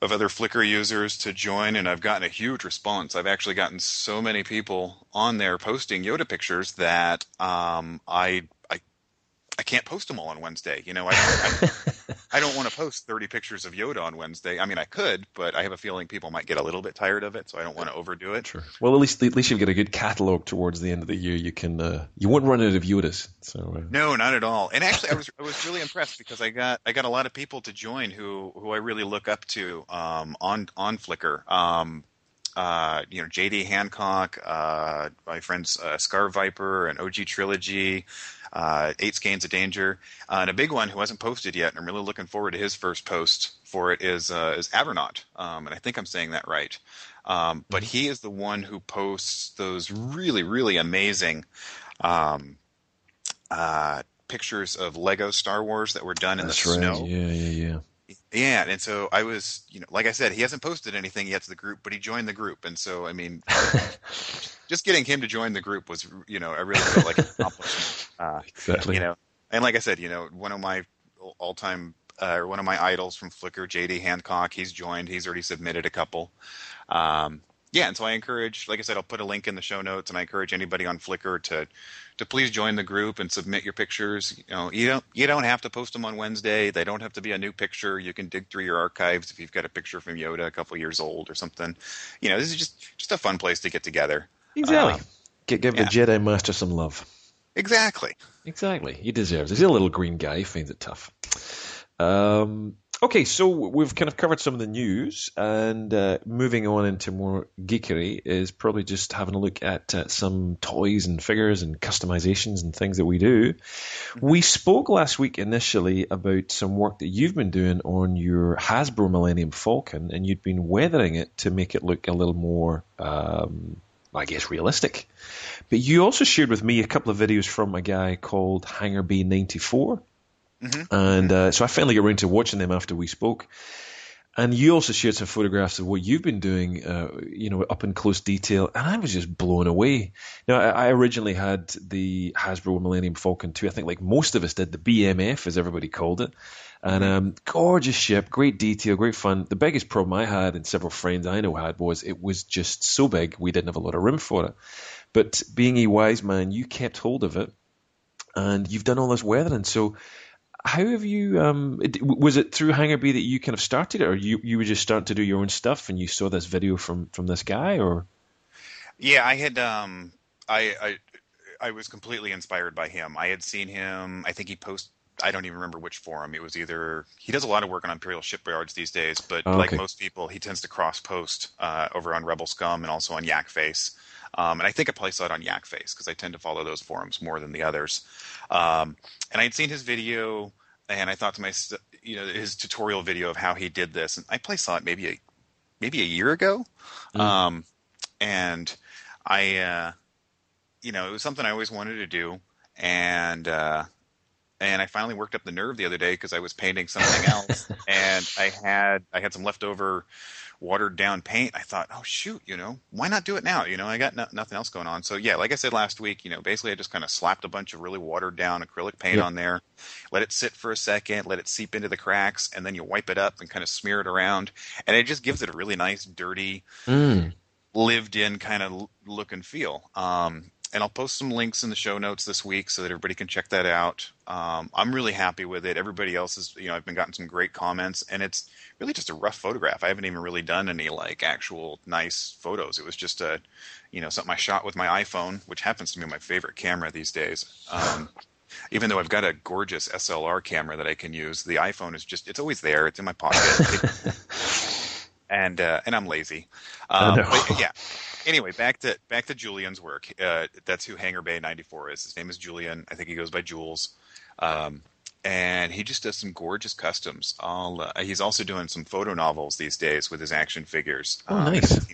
of other Flickr users to join, and I've gotten a huge response. I've actually gotten so many people on there posting Yoda pictures that um, I I I can't post them all on Wednesday. You know, I I, I don't want to post 30 pictures of Yoda on Wednesday. I mean, I could, but I have a feeling people might get a little bit tired of it, so I don't want to overdo it. Sure. Well, at least at least you've got a good catalog towards the end of the year. You can uh, you won't run out of Yodas. So uh... no, not at all. And actually, I was I was really impressed because I got I got a lot of people to join who who I really look up to um, on on Flickr. Um, uh, you know, JD Hancock, uh, my friends uh, Scar Viper and OG Trilogy, uh, Eight Skeins of Danger, uh, and a big one who hasn't posted yet, and I'm really looking forward to his first post for it is uh, is Avanaut, um, and I think I'm saying that right. Um, but mm-hmm. he is the one who posts those really really amazing um, uh, pictures of Lego Star Wars that were done in That's the right. snow. Yeah, yeah, yeah. Yeah, and so I was, you know, like I said, he hasn't posted anything yet to the group, but he joined the group, and so I mean, just getting him to join the group was, you know, I really felt like an accomplishment. Uh, exactly. You know, and like I said, you know, one of my all-time uh, or one of my idols from Flickr, JD Hancock, he's joined. He's already submitted a couple. Um, yeah, and so I encourage, like I said, I'll put a link in the show notes, and I encourage anybody on Flickr to to please join the group and submit your pictures. You know, you don't you don't have to post them on Wednesday. They don't have to be a new picture. You can dig through your archives if you've got a picture from Yoda a couple years old or something. You know, this is just just a fun place to get together. Exactly. Um, give give yeah. the Jedi Master some love. Exactly. Exactly. He deserves. it. He's a little green guy. He finds it tough. Um, Okay, so we've kind of covered some of the news, and uh, moving on into more geekery is probably just having a look at uh, some toys and figures and customizations and things that we do. We spoke last week initially about some work that you've been doing on your Hasbro Millennium Falcon, and you'd been weathering it to make it look a little more, um, I guess, realistic. But you also shared with me a couple of videos from a guy called Hangar Bay 94 Mm-hmm. And uh, so I finally got around to watching them after we spoke. And you also shared some photographs of what you've been doing, uh, you know, up in close detail, and I was just blown away. Now, I, I originally had the Hasbro Millennium Falcon 2, I think like most of us did, the BMF, as everybody called it. And mm-hmm. um, gorgeous ship, great detail, great fun. The biggest problem I had, and several friends I know had, was it was just so big, we didn't have a lot of room for it. But being a wise man, you kept hold of it, and you've done all this weathering. So how have you? Um, was it through Hangar Bay that you kind of started it, or you you were just starting to do your own stuff and you saw this video from from this guy, or? Yeah, I had. Um, I, I I was completely inspired by him. I had seen him. I think he posted. I don't even remember which forum. It was either he does a lot of work on Imperial shipyards these days, but oh, okay. like most people, he tends to cross post uh, over on Rebel Scum and also on Yak Face. Um, and I think I probably saw it on Yak Face because I tend to follow those forums more than the others. Um, and I had seen his video, and I thought to myself, you know, his tutorial video of how he did this, and I probably saw it maybe a maybe a year ago, mm. um, and I, uh, you know, it was something I always wanted to do, and uh, and I finally worked up the nerve the other day because I was painting something else, and I had I had some leftover watered down paint, I thought, oh shoot, you know, why not do it now? You know, I got no, nothing else going on. So yeah, like I said last week, you know, basically I just kind of slapped a bunch of really watered down acrylic paint yep. on there, let it sit for a second, let it seep into the cracks, and then you wipe it up and kind of smear it around, and it just gives it a really nice, dirty, mm. lived-in kind of look and feel. Um, and I'll post some links in the show notes this week so that everybody can check that out. Um, I'm really happy with it. Everybody else is, you know, I've been gotten some great comments, and it's really just a rough photograph. I haven't even really done any like actual nice photos. It was just a, you know, something I shot with my iPhone, which happens to be my favorite camera these days. Um, even though I've got a gorgeous SLR camera that I can use, the iPhone is just it's always there. It's in my pocket. and uh, and I'm lazy. Um, but, yeah. Anyway, back to back to Julian's work. Uh, that's who Hangar Bay 94 is. His name is Julian. I think he goes by Jules. Um, and he just does some gorgeous customs. Uh, he's also doing some photo novels these days with his action figures. Oh, um, nice.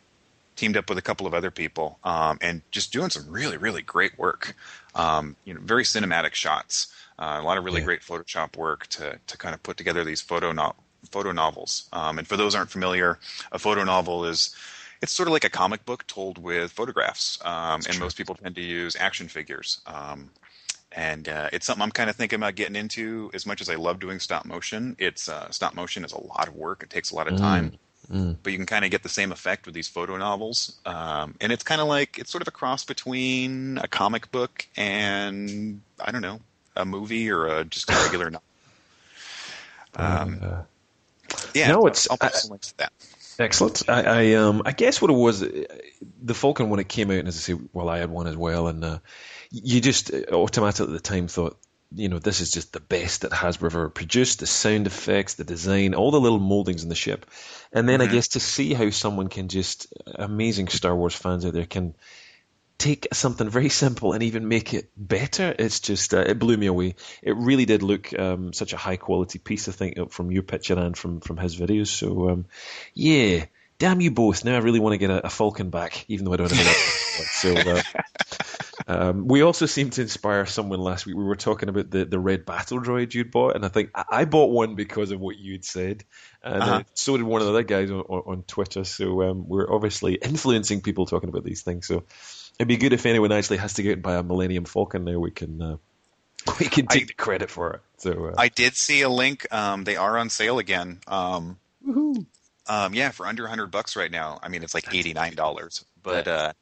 Teamed up with a couple of other people, um, and just doing some really, really great work. Um, you know, very cinematic shots. Uh, a lot of really yeah. great Photoshop work to to kind of put together these photo no- photo novels. Um, and for those aren't familiar, a photo novel is it's sort of like a comic book told with photographs, um, and true. most people tend to use action figures. Um, and uh, it's something I'm kind of thinking about getting into. As much as I love doing stop motion, it's uh, stop motion is a lot of work. It takes a lot of time, mm, mm. but you can kind of get the same effect with these photo novels. Um, and it's kind of like it's sort of a cross between a comic book and I don't know a movie or a, just a regular novel. Um, uh, yeah, no, it's I'll, I'll to that. Excellent. I, I, um I guess what it was, the Falcon when it came out, and as I say, well, I had one as well, and uh, you just automatically at the time thought, you know, this is just the best that Hasbro ever produced. The sound effects, the design, all the little moldings in the ship, and then mm-hmm. I guess to see how someone can just amazing Star Wars fans out there can take something very simple and even make it better. It's just uh, it blew me away. It really did look um, such a high quality piece. I think from your picture and from from his videos. So um, yeah, damn you both. Now I really want to get a, a Falcon back, even though I don't have enough. so. Uh, um, we also seem to inspire someone last week. We were talking about the, the red battle droid you'd bought, and I think I bought one because of what you'd said, and uh-huh. uh, so did one of the other guys on, on, Twitter. So um, we're obviously influencing people talking about these things. So it'd be good if anyone actually has to and buy a Millennium Falcon. Now we can uh, we can take I, the credit for it. So uh, I did see a link. Um, they are on sale again. Um, um, yeah, for under hundred bucks right now. I mean, it's like eighty nine dollars. But uh,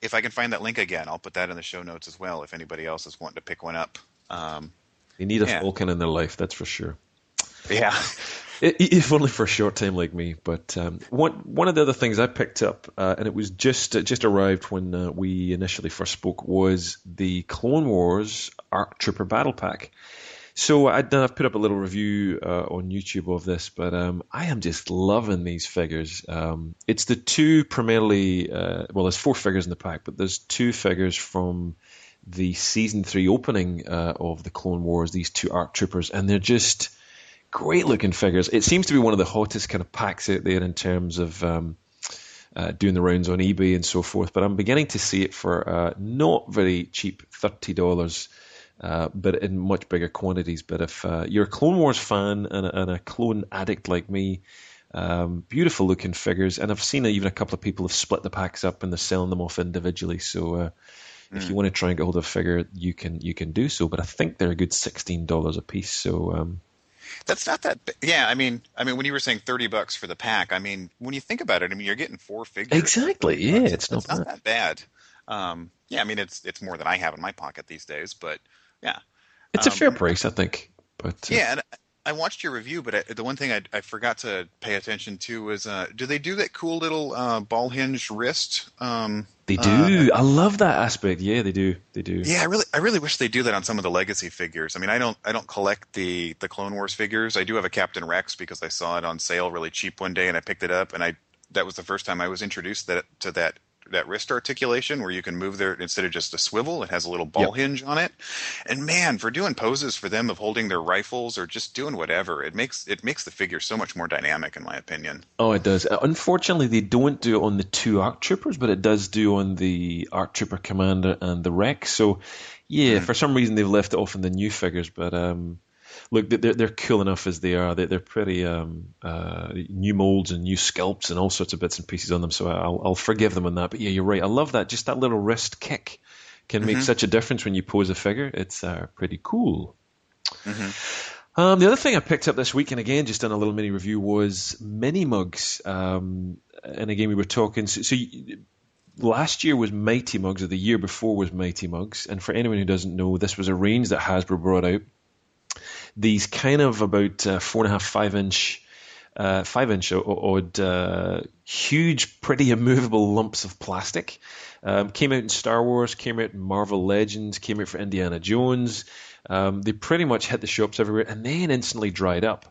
if I can find that link again, I'll put that in the show notes as well. If anybody else is wanting to pick one up, um, they need a yeah. Falcon in their life. That's for sure. Yeah. if only for a short time like me. But um, one one of the other things I picked up, uh, and it was just it just arrived when uh, we initially first spoke, was the Clone Wars Arc Trooper Battle Pack. So I, have put up a little review uh, on YouTube of this, but um, I am just loving these figures. Um, it's the two primarily, uh, well, there's four figures in the pack, but there's two figures from the season three opening uh, of the Clone Wars. These two Arc Troopers, and they're just great looking figures. It seems to be one of the hottest kind of packs out there in terms of um, uh, doing the rounds on eBay and so forth. But I'm beginning to see it for uh, not very cheap, thirty dollars. Uh, but in much bigger quantities. But if uh, you're a Clone Wars fan and a, and a clone addict like me, um, beautiful looking figures, and I've seen even a couple of people have split the packs up and they're selling them off individually. So uh, if you want to try and get hold of a figure, you can you can do so. But I think they're a good sixteen dollars a piece. So um, that's not that. Yeah, I mean, I mean, when you were saying thirty bucks for the pack, I mean, when you think about it, I mean, you're getting four figures. Exactly. Yeah, it's, it's, not, not, that bad. Um, yeah, I mean, it's it's more than I have in my pocket these days, but yeah, it's um, a fair price, I think. But uh, yeah, and I watched your review, but I, the one thing I, I, forgot to pay attention to was, uh, do they do that cool little uh, ball hinge wrist? Um, they do. Uh, I love that aspect. Yeah, they do. They do. Yeah, I really, I really wish they do that on some of the legacy figures. I mean, I don't, I don't collect the the Clone Wars figures. I do have a Captain Rex because I saw it on sale really cheap one day, and I picked it up, and I that was the first time I was introduced that to that that wrist articulation where you can move there instead of just a swivel it has a little ball yep. hinge on it and man for doing poses for them of holding their rifles or just doing whatever it makes it makes the figure so much more dynamic in my opinion oh it does uh, unfortunately they don't do it on the two arc troopers but it does do on the arc trooper commander and the rex so yeah mm. for some reason they've left it off in the new figures but um look, they're they're cool enough as they are. They're, they're pretty um, uh, new molds and new sculpts and all sorts of bits and pieces on them. So I'll, I'll forgive them on that. But yeah, you're right. I love that. Just that little wrist kick can mm-hmm. make such a difference when you pose a figure. It's uh, pretty cool. Mm-hmm. Um, the other thing I picked up this week, and again, just done a little mini review, was mini mugs. Um, and again, we were talking. So, so you, last year was Mighty Mugs, or the year before was Mighty Mugs. And for anyone who doesn't know, this was a range that Hasbro brought out these kind of about uh, four and a half, five inch uh, five inch odd, uh, huge, pretty immovable lumps of plastic. Um, came out in Star Wars, came out in Marvel Legends, came out for Indiana Jones. Um, they pretty much hit the shops everywhere and then instantly dried up.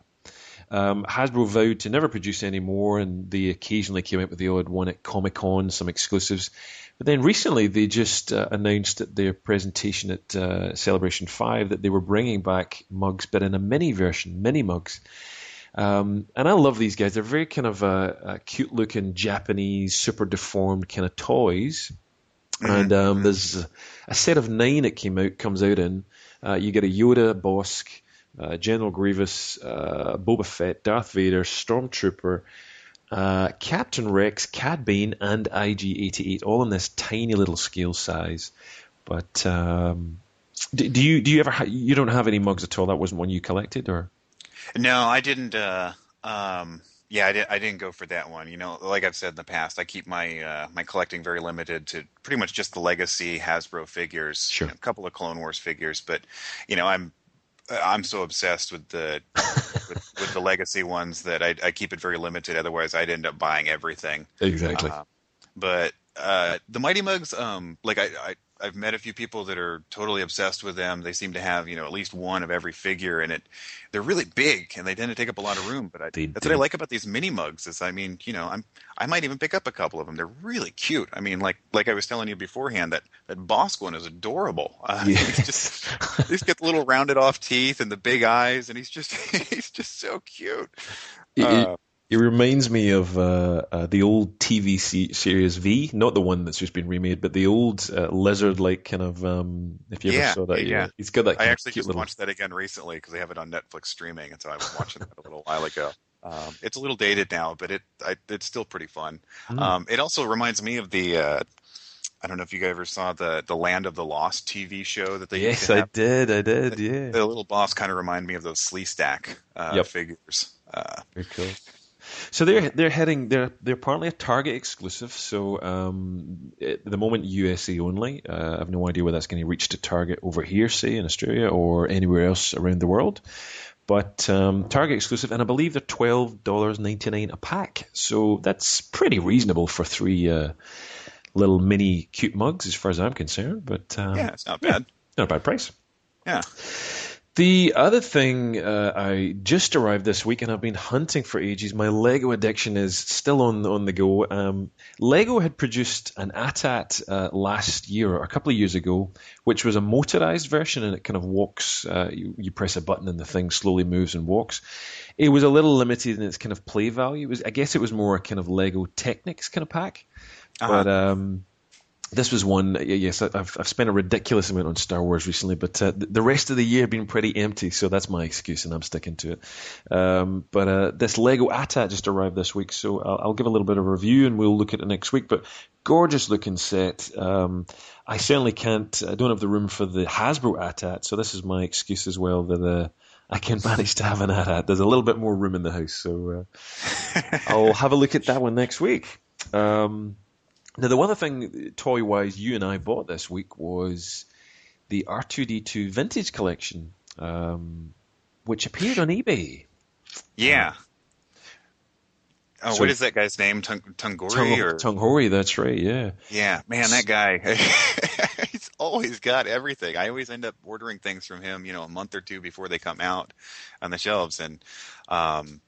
Um, Hasbro vowed to never produce any more, and they occasionally came out with the odd one at Comic Con, some exclusives. But then recently, they just uh, announced at their presentation at uh, Celebration 5 that they were bringing back mugs, but in a mini version, mini mugs. Um, and I love these guys. They're very kind of uh, cute looking Japanese, super deformed kind of toys. Mm-hmm. And um, there's a set of nine that came out, comes out in. Uh, you get a Yoda, Bossk, uh, General Grievous, uh, Boba Fett, Darth Vader, Stormtrooper, uh, Captain Rex, Cad Bane, and IG-88, all in this tiny little scale size. But um, do, do, you do you ever ha- you don't have any mugs at all? That wasn't one you collected, or? No, I didn't. Uh, um, yeah, I, did, I didn't go for that one. You know, like I've said in the past, I keep my uh, my collecting very limited to pretty much just the legacy Hasbro figures, sure. you know, a couple of Clone Wars figures. But you know, I'm I'm so obsessed with the with, with, the legacy ones that I, I, keep it very limited. Otherwise, I'd end up buying everything. Exactly. Uh, but uh, the Mighty Mugs, um, like I, I I've met a few people that are totally obsessed with them. They seem to have you know at least one of every figure, and it they're really big and they tend to take up a lot of room. But I, that's do. what I like about these mini mugs. Is I mean you know I'm I might even pick up a couple of them. They're really cute. I mean like like I was telling you beforehand that that Bossk one is adorable. Uh, he's just he's got the little rounded off teeth and the big eyes, and he's just he's just so cute. Uh, it reminds me of uh, uh, the old TV series V, not the one that's just been remade, but the old uh, lizard-like kind of. Um, if you yeah, ever saw that, yeah, he's got that. I actually just little... watched that again recently because they have it on Netflix streaming, and so I was watching that a little while ago. Um, it's a little dated now, but it I, it's still pretty fun. Mm. Um, it also reminds me of the. Uh, I don't know if you guys ever saw the the Land of the Lost TV show that they. Yes, I did. I did. Yeah. The, the little Bossk kind of remind me of those Sleestak uh, yep. figures. Uh, Very cool. So they're they're heading they're they're partly a Target exclusive. So um, at the moment USA only. Uh, I have no idea whether that's going to reach to Target over here, say in Australia or anywhere else around the world. But um, Target exclusive, and I believe they're twelve dollars ninety nine a pack. So that's pretty reasonable for three uh, little mini cute mugs, as far as I'm concerned. But um, yeah, it's not bad. Yeah, not a bad price. Yeah. The other thing uh, I just arrived this week, and I've been hunting for ages. My Lego addiction is still on on the go. Um, Lego had produced an AT-AT uh, last year or a couple of years ago, which was a motorized version, and it kind of walks. Uh, you, you, press a button, and the thing slowly moves and walks. It was a little limited in its kind of play value. Was, I guess, it was more a kind of Lego Technics kind of pack, uh-huh. but. Um, this was one. Yes, I've, I've spent a ridiculous amount on Star Wars recently, but uh, the rest of the year been pretty empty, so that's my excuse, and I'm sticking to it. Um, but uh, this Lego AT-AT just arrived this week, so I'll, I'll, give a little bit of a review, and we'll look at it next week. But gorgeous looking set. Um, I certainly can't. I don't have the room for the Hasbro AT-AT, so this is my excuse as well that. Uh, I can manage to have an AT-AT. There's a little bit more room in the house, so uh, I'll have a look at that one next week. Um, now, the other thing, toy wise, you and I bought this week was the R2D2 vintage collection, um, which appeared on eBay. Yeah. Oh, so, what is that guy's name? Tung- Tungori Tung- or Tunghori? That's right. Yeah. Yeah, man, that guy. he's always got everything. I always end up ordering things from him, you know, a month or two before they come out on the shelves, and um,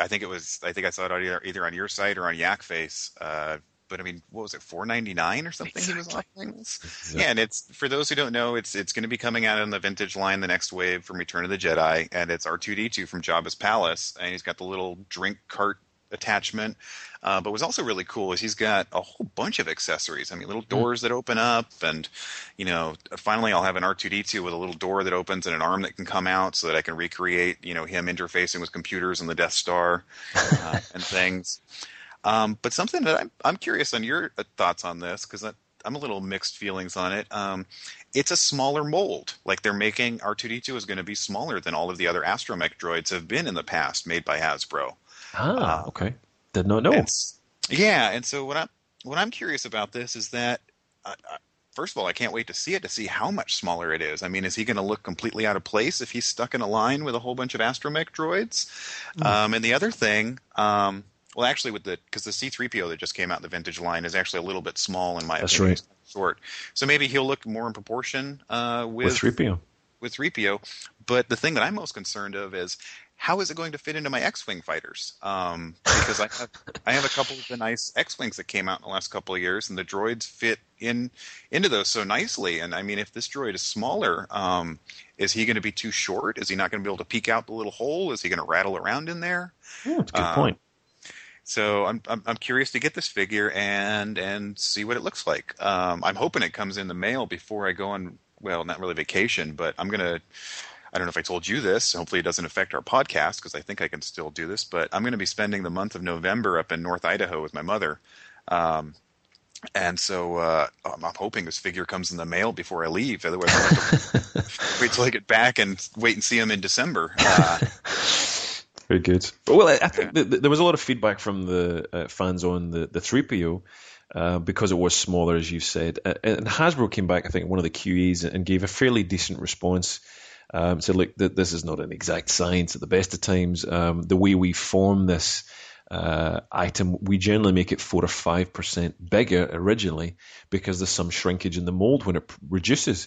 I think it was. I think I saw it either, either on your site or on Yakface. Uh, but I mean, what was it, four ninety nine or something? Exactly. He was offering this. Exactly. Yeah, and it's for those who don't know, it's it's going to be coming out on the vintage line, the next wave from Return of the Jedi, and it's R two D two from Jabba's palace, and he's got the little drink cart attachment. Uh, but what's also really cool is he's got a whole bunch of accessories. I mean, little hmm. doors that open up, and you know, finally I'll have an R two D two with a little door that opens and an arm that can come out, so that I can recreate, you know, him interfacing with computers and the Death Star uh, and things. Um, but something that I'm, I'm curious on your uh, thoughts on this because I'm a little mixed feelings on it. Um, it's a smaller mold. Like they're making R2D2 is going to be smaller than all of the other astromech droids have been in the past, made by Hasbro. Ah, uh, okay. Did not know. yeah, and so what I'm what I'm curious about this is that, uh, uh first of all, I can't wait to see it to see how much smaller it is. I mean, is he going to look completely out of place if he's stuck in a line with a whole bunch of astromech droids? Mm. Um, and the other thing, um, well, actually, with the because the C3PO that just came out in the vintage line is actually a little bit small in my That's opinion. Right. Short, so maybe he'll look more in proportion uh, with, with 3PO. With 3PO, but the thing that I'm most concerned of is how is it going to fit into my X-wing fighters? Um, because I have I have a couple of the nice X-wings that came out in the last couple of years, and the droids fit in into those so nicely. And I mean, if this droid is smaller, um, is he going to be too short? Is he not going to be able to peek out the little hole? Is he going to rattle around in there? Oh, that's a good um, point. So I'm, I'm, I'm curious to get this figure and and see what it looks like. Um, I'm hoping it comes in the mail before I go on. Well, not really vacation, but I'm gonna I don't know if I told you this. Hopefully, it doesn't affect our podcast because I think I can still do this. But I'm going to be spending the month of November up in North Idaho with my mother. Um, and so uh, I'm, hoping this figure comes in the mail before I leave. Otherwise, I'll have to wait till I get back and wait and see him in December. Uh, Very good. Well, I think yeah. there was a lot of feedback from the uh, fans on the, the 3PO uh, because it was smaller, as you said. And Hasbro came back, I think, one of the QEs and gave a fairly decent response um, said, look, th- this is not an exact science at the best of times. Um, the way we form this uh, item, we generally make it four or five percent bigger originally because there's some shrinkage in the mold when it reduces.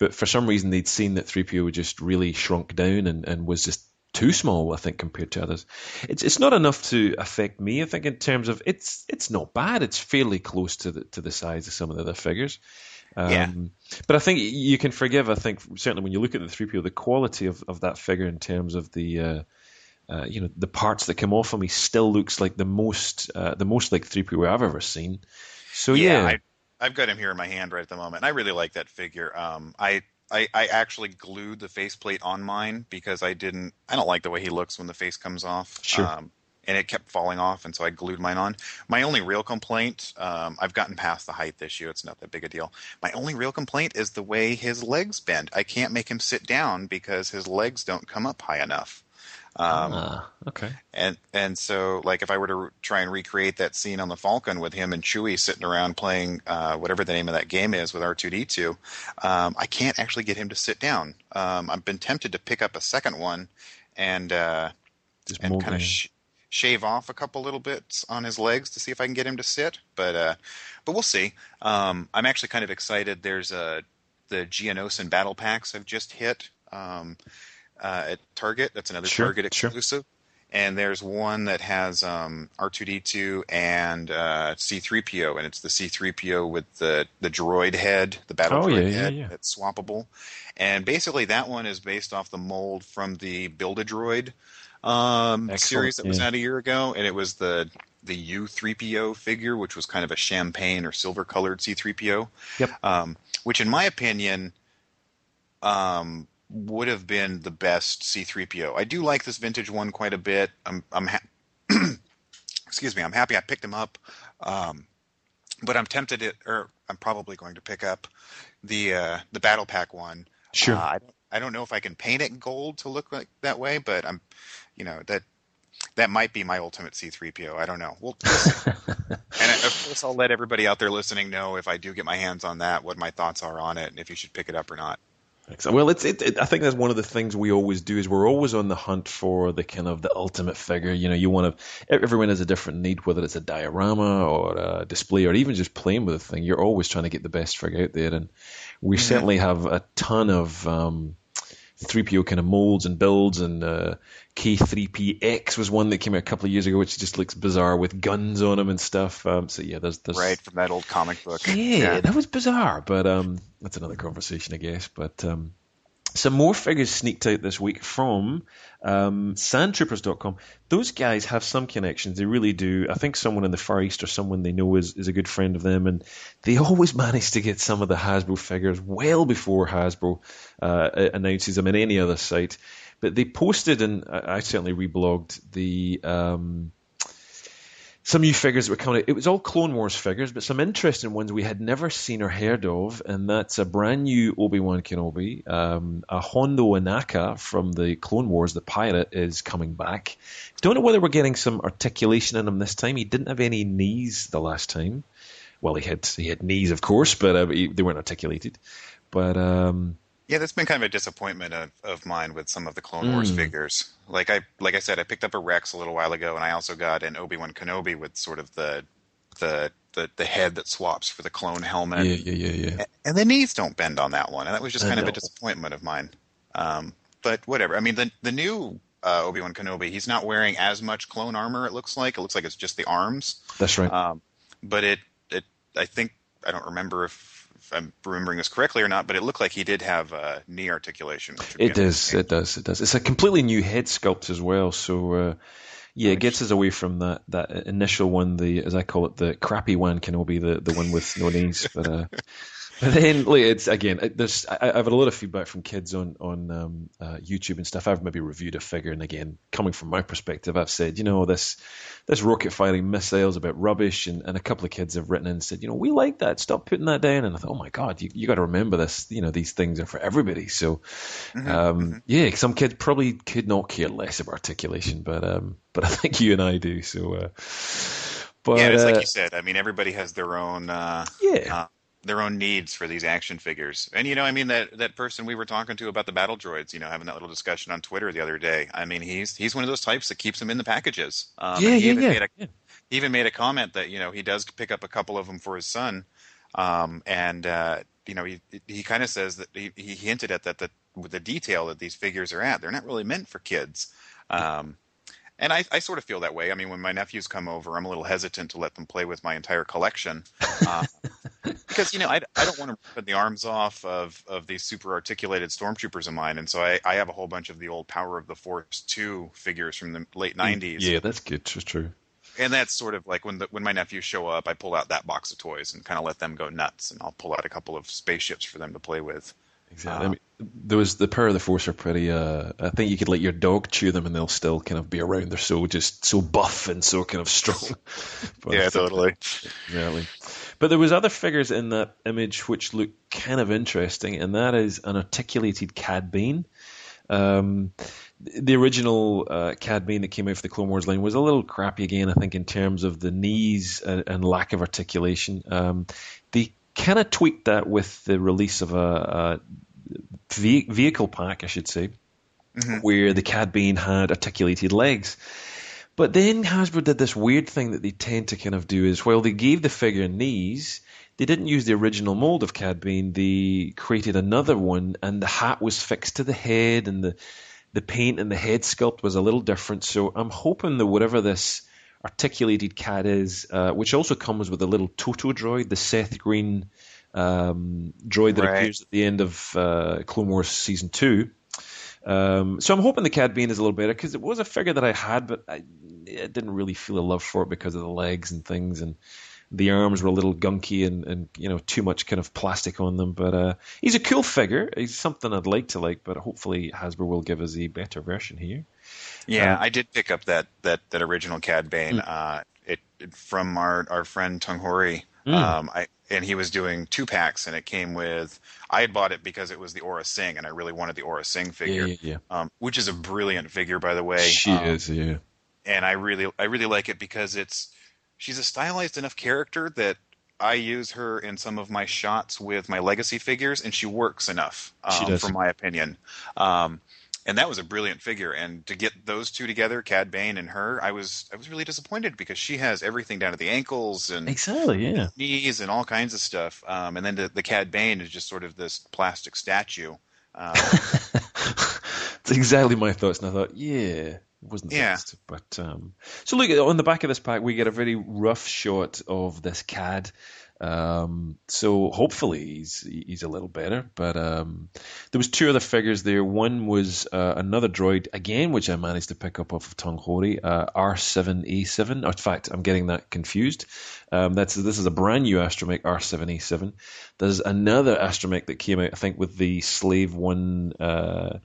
But for some reason, they'd seen that 3PO just really shrunk down and, and was just too small, I think, compared to others. It's it's not enough to affect me. I think in terms of it's it's not bad. It's fairly close to the to the size of some of the other figures. Um, yeah. But I think you can forgive. I think certainly when you look at the three PO, the quality of, of that figure in terms of the uh, uh, you know the parts that come off him, he still looks like the most uh, the most like three PO I've ever seen. So yeah, yeah. I, have got him here in my hand right at the moment. I really like that figure. Um, I I, I, actually glued the faceplate on mine because I didn't. I don't like the way he looks when the face comes off. Sure. Um, and it kept falling off, and so I glued mine on. My only real complaint, um, I've gotten past the height issue; it's not that big a deal. My only real complaint is the way his legs bend. I can't make him sit down because his legs don't come up high enough. Um, ah, okay. And and so, like, if I were to re- try and recreate that scene on the Falcon with him and Chewie sitting around playing uh, whatever the name of that game is with R two D two, um, I can't actually get him to sit down. Um, I've been tempted to pick up a second one and uh, and kind of. Sh- shave off a couple little bits on his legs to see if I can get him to sit, but uh, but we'll see. Um, I'm actually kind of excited. There's a the Geonosian battle packs have just hit um, uh, at Target. That's another sure, Target exclusive. Sure. And there's one that has um, R2D2 and uh, C3PO, and it's the C3PO with the, the droid head, the battle oh, droid yeah, head yeah, yeah. that's swappable. And basically, that one is based off the mold from the Build a Droid um, series that was out a year ago, and it was the the U3PO figure, which was kind of a champagne or silver colored C3PO. Yep. Um, which, in my opinion, um, would have been the best C3PO. I do like this vintage one quite a bit. I'm, I'm ha- excuse me, I'm happy I picked him up. Um, but I'm tempted to, or I'm probably going to pick up the uh, the battle pack one. Sure. Uh, I, don't, I don't know if I can paint it gold to look like that way, but I'm you know that that might be my ultimate C3PO. I don't know. Well, and of course, I'll let everybody out there listening know if I do get my hands on that, what my thoughts are on it, and if you should pick it up or not. Well, it's it, it, I think that's one of the things we always do is we're always on the hunt for the kind of the ultimate figure. You know, you want to. Everyone has a different need, whether it's a diorama or a display or even just playing with a thing. You're always trying to get the best figure out there, and we mm-hmm. certainly have a ton of. Um, 3PO kind of molds and builds, and uh, K3PX was one that came out a couple of years ago, which just looks bizarre with guns on them and stuff. Um, so yeah, there's, there's right from that old comic book. Yeah, yeah. that was bizarre, but um, that's another conversation, I guess. But um, some more figures sneaked out this week from um, sandtroopers.com. Those guys have some connections. They really do. I think someone in the Far East or someone they know is, is a good friend of them. And they always manage to get some of the Hasbro figures well before Hasbro uh, announces them in any other site. But they posted, and I certainly reblogged the. Um, some new figures that were coming out. It was all Clone Wars figures, but some interesting ones we had never seen or heard of, and that's a brand new Obi Wan Kenobi. Um, a Hondo Ohnaka from the Clone Wars, the pirate, is coming back. Don't know whether we're getting some articulation in him this time. He didn't have any knees the last time. well, he had he had knees, of course, but uh, he, they weren't articulated. But um, yeah, that's been kind of a disappointment of, of mine with some of the Clone Wars Mm. figures. Like I like I said, I picked up a Rex a little while ago, and I also got an Obi Wan Kenobi with sort of the the the, the head that swaps for the clone helmet. yeah, yeah, yeah, yeah. A- and the knees don't bend on that one, and that was just kind of a disappointment of mine. Um, but whatever. I mean, the the new uh, Obi Wan Kenobi, he's not wearing as much clone armor. It looks like it looks like it's just the arms. That's right. Um, but it it I think I don't remember if, if I'm remembering this correctly or not, but it looked like he did have uh, knee articulation. Which It does. It does. It does. It's a completely new head sculpt as well. So uh, yeah, it gets us away from that that initial one, the as I call it, the crappy one Kenobi, the the one with no knees. But uh, but then like, it's again, there's I, I've had a lot of feedback from kids on on um, uh, YouTube and stuff. I've maybe reviewed a figure, and again, coming from my perspective, I've said, you know, this this rocket firing missiles a bit rubbish, and, and a couple of kids have written in and said, you know, we like that. Stop putting that down. And I thought, oh my god, you you got to remember this. You know, these things are for everybody. So Mhm, um, mhm. yeah, some kids probably could not care less about articulation, but um, but I think you and I do. So, uh, but yeah, it's uh, like you said. I mean, everybody has their own uh, yeah, uh, their own needs for these action figures. And you know, I mean that that person we were talking to about the battle droids, you know, having that little discussion on Twitter the other day. I mean, he's he's one of those types that keeps them in the packages. Um, yeah, he yeah, even yeah. Made a, yeah. he even made a comment that you know he does pick up a couple of them for his son, um, and uh, you know he he kind of says that he, he hinted at that that with the detail that these figures are at, they're not really meant for kids. Um, and I, I sort of feel that way. I mean, when my nephews come over, I'm a little hesitant to let them play with my entire collection. Uh, because, you know, I, I don't want to rip the arms off of, of these super articulated stormtroopers of mine. And so I, I have a whole bunch of the old Power of the Force 2 figures from the late 90s. Yeah, that's good. That's true. And that's sort of like when the, when my nephews show up, I pull out that box of toys and kind of let them go nuts. And I'll pull out a couple of spaceships for them to play with. Exactly. Uh, I mean, those the power of the force are pretty. Uh, I think you could let your dog chew them, and they'll still kind of be around. They're so just so buff and so kind of strong. But- yeah, totally. Exactly. But there was other figures in that image which look kind of interesting, and that is an articulated Cad Bane. Um, the original uh, Cad Bane that came out for the Clone Wars line was a little crappy again, I think, in terms of the knees and, and lack of articulation. Um, they kind of tweaked that with the release of a, a ve- vehicle pack, I should say, Mhm. where the Cad Bane had articulated legs. But then Hasbro did this weird thing that they tend to kind of do is while they gave the figure knees, they didn't use the original mold of Cad Bane. They created another one, and the hat was fixed to the head, and the the paint and the head sculpt was a little different. So I'm hoping that whatever this articulated Cad is, uh, which also comes with a little Todo droid, the Seth Green um, droid that Right. appears at the end of uh, Clone Wars season two. Um, so I'm hoping the Cad Bane is a little better because it was a figure that I had, but I, I didn't really feel a love for it because of the legs and things, and the arms were a little gunky and, and you know too much kind of plastic on them. But uh, he's a cool figure. He's something I'd like to like, but hopefully Hasbro will give us a better version here. Yeah, Uh, I did pick up that that that original Cad Bane. Hmm. Uh, it, it from our our friend Tung Hori. Mm. Um, I and he was doing two packs, and it came with. I had bought it because it was the Aurra Sing, and I really wanted the Aurra Sing figure, Yeah, yeah, um, which is a brilliant figure, by the way. She Um, is, yeah. and I really I really like it because it's she's a stylized enough character that I use her in some of my shots with my legacy figures, and she works enough, She um, does. for my opinion. Um, and that was a brilliant figure, and to get those two together, Cad Bane and her, I was I was really disappointed because she has everything down to the ankles and Exactly, yeah. knees and all kinds of stuff, um, and then the, the Cad Bane is just sort of this plastic statue. Um, That's exactly my thoughts, and I thought, yeah, it wasn't the Yeah. best. But um, so look on the back of this pack, we get a very rough shot of this cad. Um, so hopefully he's he's a little better. But um, there was two other figures there. One was uh, another droid again, which I managed to pick up off of Tong Hori, uh, R7A7. In fact, I'm getting that confused. Um, that's this is a brand new astromech R7A7. There's another astromech that came out, I think, with the Slave One. Uh,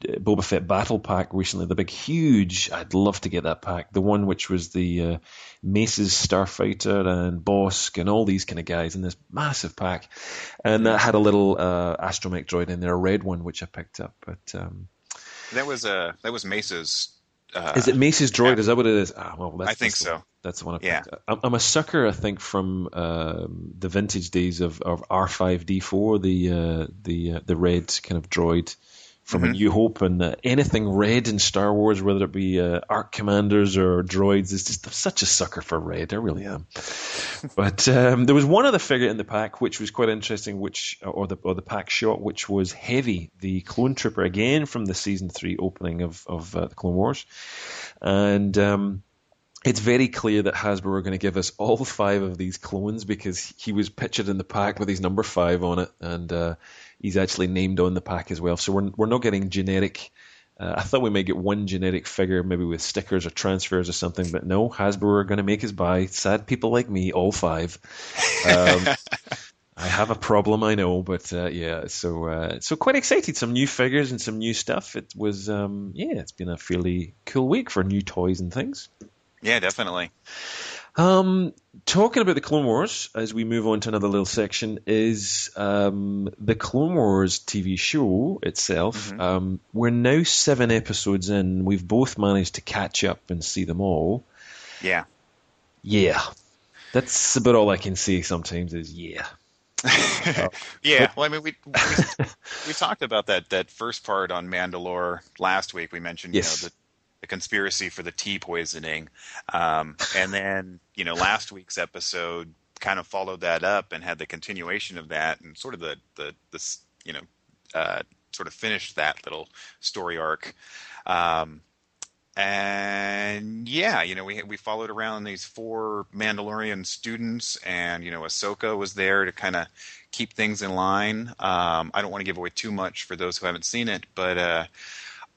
Boba Fett battle pack recently, the big, huge. I'd love to get that pack. The one which was the uh, Mace's Starfighter and Bossk and all these kind of guys in this massive pack, and that had a little uh, astromech droid in there, a red one which I picked up. But um, that was uh, that was Mace's Uh, is it Mace's droid? yeah. Is that what it is? Ah, well, that's, I think so. one- That's the one I Yeah. I'm a sucker, I think, from um, the vintage days of, of R5D4, the uh, the uh, the red kind of droid from A Mhm. New Hope, and uh, anything red in Star Wars, whether it be uh, Arc Commanders or droids, is just I'm such a sucker for red. I really am. but um, there was one other figure in the pack which was quite interesting, which or the or the pack shot, which was Heavy, the clone trooper again from the season three opening of of uh, the Clone Wars, and. Um, it's very clear that Hasbro are going to give us all five of these clones because he was pictured in the pack with his number five on it, and uh, he's actually named on the pack as well. So we're we're not getting generic. Uh, I thought we might get one generic figure, maybe with stickers or transfers or something, but no, Hasbro are going to make us buy sad people like me all five. Um, I have a problem, I know, but uh, yeah, so uh, so quite excited. Some new figures and some new stuff. It was um, yeah, it's been a fairly cool week for new toys and things. yeah, definitely. Um, talking about the Clone Wars, as we move on to another little section, is um, the Clone Wars TV show itself. Mhm. Um, we're now seven episodes in. We've both managed to catch up and see them all. Yeah. Yeah, that's about all I can say. Sometimes is yeah. yeah. Well, I mean, we, we we talked about that that first part on Mandalore last week. We mentioned Yes. you know the, the conspiracy for the tea poisoning, um, and then you know last week's episode kind of followed that up and had the continuation of that and sort of the the the you know uh, sort of finished that little story arc. Um, and yeah, you know, we we followed around these four Mandalorian students, and you know, Ahsoka was there to kind of keep things in line. Um, I don't want to give away too much for those who haven't seen it, but uh,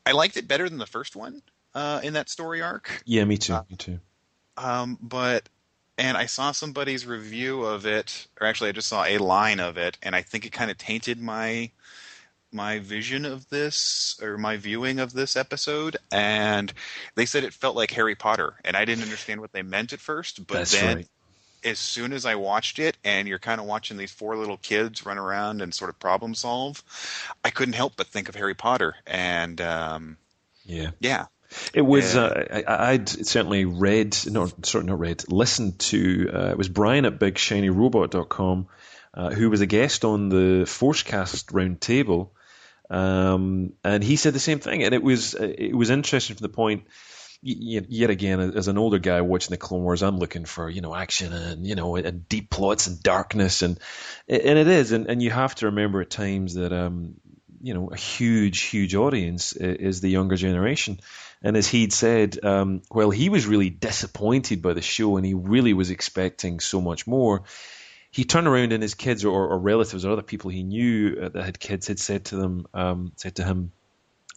I liked it better than the first one uh, in that story arc. Yeah, me too. Uh, me too. Um, but and I saw somebody's review of it, or actually, I just saw a line of it, and I think it kind of tainted my my vision of this or my viewing of this episode. And they said it felt like Harry Potter, and I didn't understand what they meant at first. But That's then, right. as soon as I watched it, and you're kind of watching these four little kids run around and sort of problem solve, I couldn't help but think of Harry Potter. And um, Yeah. yeah, It was. Uh, I, I'd certainly read, no, sorry, not read, listened to. Uh, it was Brian at BigShinyRobot.com, uh, who was a guest on the Forcecast roundtable, um, and he said the same thing. And it was uh, it was interesting from the point. Yet again, as an older guy watching the Clone Wars, I'm looking for you know action and you know and deep plots and darkness and and it is, and, and you have to remember at times that um, you know a huge huge audience is the younger generation. And as he'd said, um, well, he was really disappointed by the show and he really was expecting so much more. He turned around and his kids or, or relatives or other people he knew uh, that had kids had said to them, um, said to him,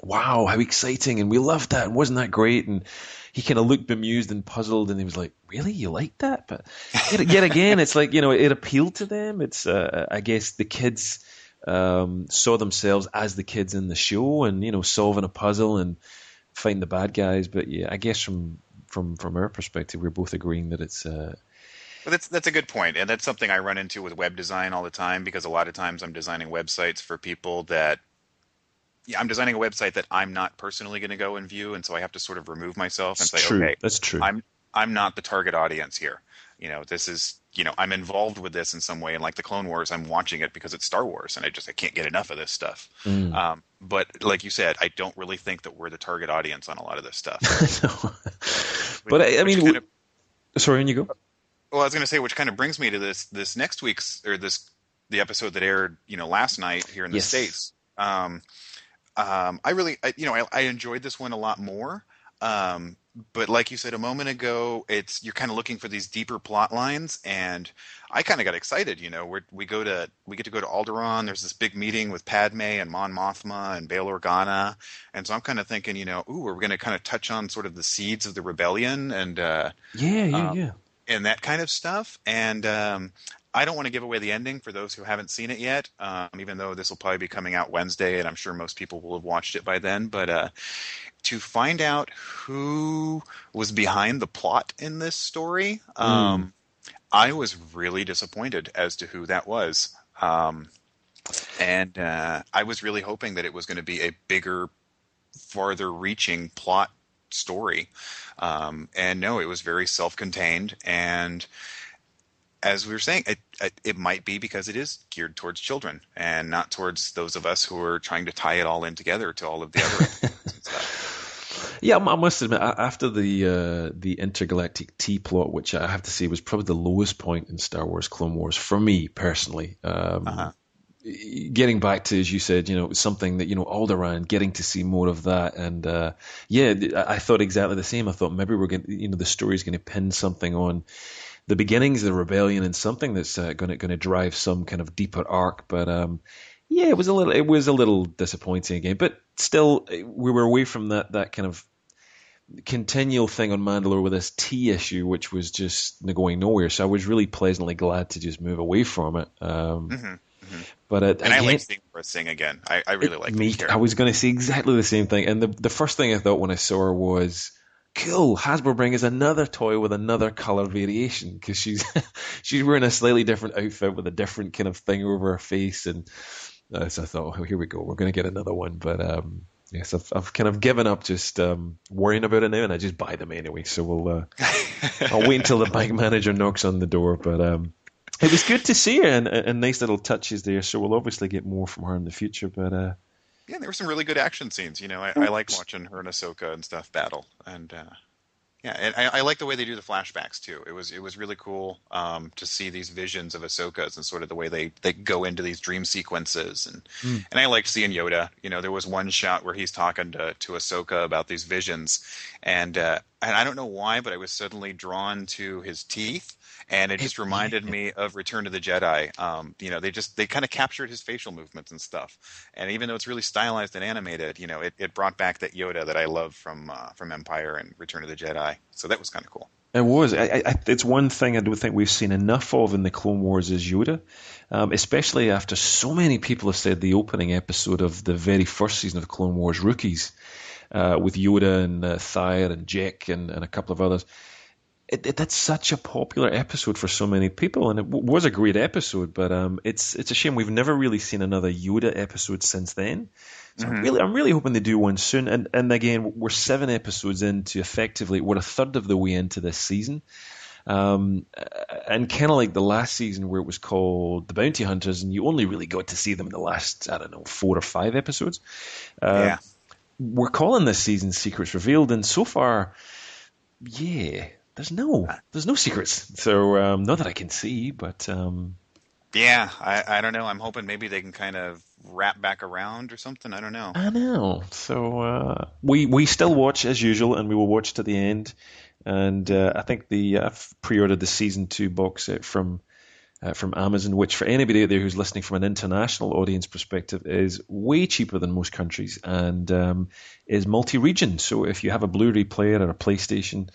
wow, how exciting. And we loved that. And wasn't that great? And he kind of looked bemused and puzzled and he was like, really? You like that? But yet, yet again, it's like, you know, it appealed to them. It's, uh, I guess the kids, um, saw themselves as the kids in the show and, you know, solving a puzzle and, find the bad guys. But yeah, I guess from from from our perspective, we're both agreeing that it's uh, Well, that's that's a good point, and that's something I run into with web design all the time because a lot of times I'm designing websites for people that, yeah, I'm designing a website that I'm not personally going to go and view, and so I have to sort of remove myself and it's say, true. okay, That's true. I'm I'm not the target audience here. You know, this is you know I'm involved with this in some way, and like the Clone Wars, I'm watching it because it's Star Wars, and I just I can't get enough of this stuff. Mm. Um, but like you said, I don't really think that we're the target audience on a lot of this stuff. but I, I mean, kind of- sorry, and you go. Well, I was going to say, which kind of brings me to this this next week's or this the episode that aired, you know, last night here in the Yes. states. Um, um, I really, I, you know, I, I enjoyed this one a lot more. Um, but like you said a moment ago, it's you're kind of looking for these deeper plot lines, and I kind of got excited. You know, we we go to we get to go to Alderaan. There's this big meeting with Padme and Mon Mothma and Bail Organa, and so I'm kind of thinking, you know, ooh, we're going to kind of touch on sort of the seeds of the rebellion and. Uh, Yeah, yeah, Um, yeah. and that kind of stuff. And um, I don't want to give away the ending for those who haven't seen it yet, um, even though this will probably be coming out Wednesday, and I'm sure most people will have watched it by then. But uh, to find out who was behind the plot in this story, um, I was really disappointed as to who that was. Um, and uh, I was really hoping that it was going to be a bigger, farther reaching plot story. Um, and no, it was very self-contained and as we were saying, it, it might be because it is geared towards children and not towards those of us who are trying to tie it all in together to all of the other Yeah, I must admit, after the uh, the intergalactic tea plot, which I have to say was probably the lowest point in Star Wars Clone Wars for me personally. Um, uh-huh. Getting back to, as you said, you know, something that you know Alderaan, getting to see more of that, and uh, yeah, I thought exactly the same. I thought maybe we're going, you know, the story's going to pin something on the beginnings of the rebellion and something that's uh, going to going to drive some kind of deeper arc. But um, yeah, it was a little it was a little disappointing again. But still, we were away from that that kind of continual thing on Mandalore with this tea issue, which was just going nowhere. So I was really pleasantly glad to just move away from it. Um, mm-hmm. Mm-hmm. But it, and again, I like seeing Aurra Sing again. I, I really like me. I was going to say exactly the same thing. And the the first thing I thought when I saw her was, cool, Hasbro bring us another toy with another color variation because she's she's wearing a slightly different outfit with a different kind of thing over her face, and uh, so I thought, oh, here we go, we're going to get another one. But um, yes, I've, I've kind of given up just um, worrying about it now, and I just buy them anyway. So we'll uh, I'll wait until the bank manager knocks on the door, but. Um, it was good to see her and, and nice little touches there. So we'll obviously get more from her in the future. But uh, yeah, there were some really good action scenes. You know, I, I like watching her and Ahsoka and stuff battle, and uh, yeah, and I, I, like the way they do the flashbacks too. It was it was really cool um, to see these visions of Ahsoka's and sort of the way they, they go into these dream sequences, and mm. and I liked seeing Yoda. You know, there was one shot where he's talking to to Ahsoka about these visions, and uh, and I don't know why, but I was suddenly drawn to his teeth and it just reminded me of Return to the Jedi. Um, you know, they just they kind of captured his facial movements and stuff, and even though it's really stylized and animated, you know, it, it brought back that Yoda that I love from uh, from Empire and Return of the Jedi. So that was kind of cool. It was. I, I, it's one thing I don't think we've seen enough of in the Clone Wars is Yoda, um, especially after so many people have said the opening episode of the very first season of Clone Wars Rookies, uh, with Yoda and uh, Thire and Jack and, and a couple of others it, it, that's such a popular episode for so many people, and it w- was a great episode. But um, it's it's a shame we've never really seen another Yoda episode since then. So mm-hmm. I'm really, I'm really hoping they do one soon. And and again, we're seven episodes into effectively, we're a third of the way into this season. Um, and kind of like the last season where it was called The Bounty Hunters, and you only really got to see them in the last, I don't know, four or five episodes. Uh, yeah. We're calling this season Secrets Revealed, and so far, yeah, there's no there's no secrets. So um, not that I can see, but um, yeah, I, I don't know. I'm hoping maybe they can kind of wrap back around or something. I don't know. I know. So uh, we we still watch as usual, and we will watch to the end. And uh, I think the I've pre-ordered the season two box set from uh, from Amazon, which for anybody out there who's listening from an international audience perspective is way cheaper than most countries and um, is multi-region. So if you have a Blu-ray player or a PlayStation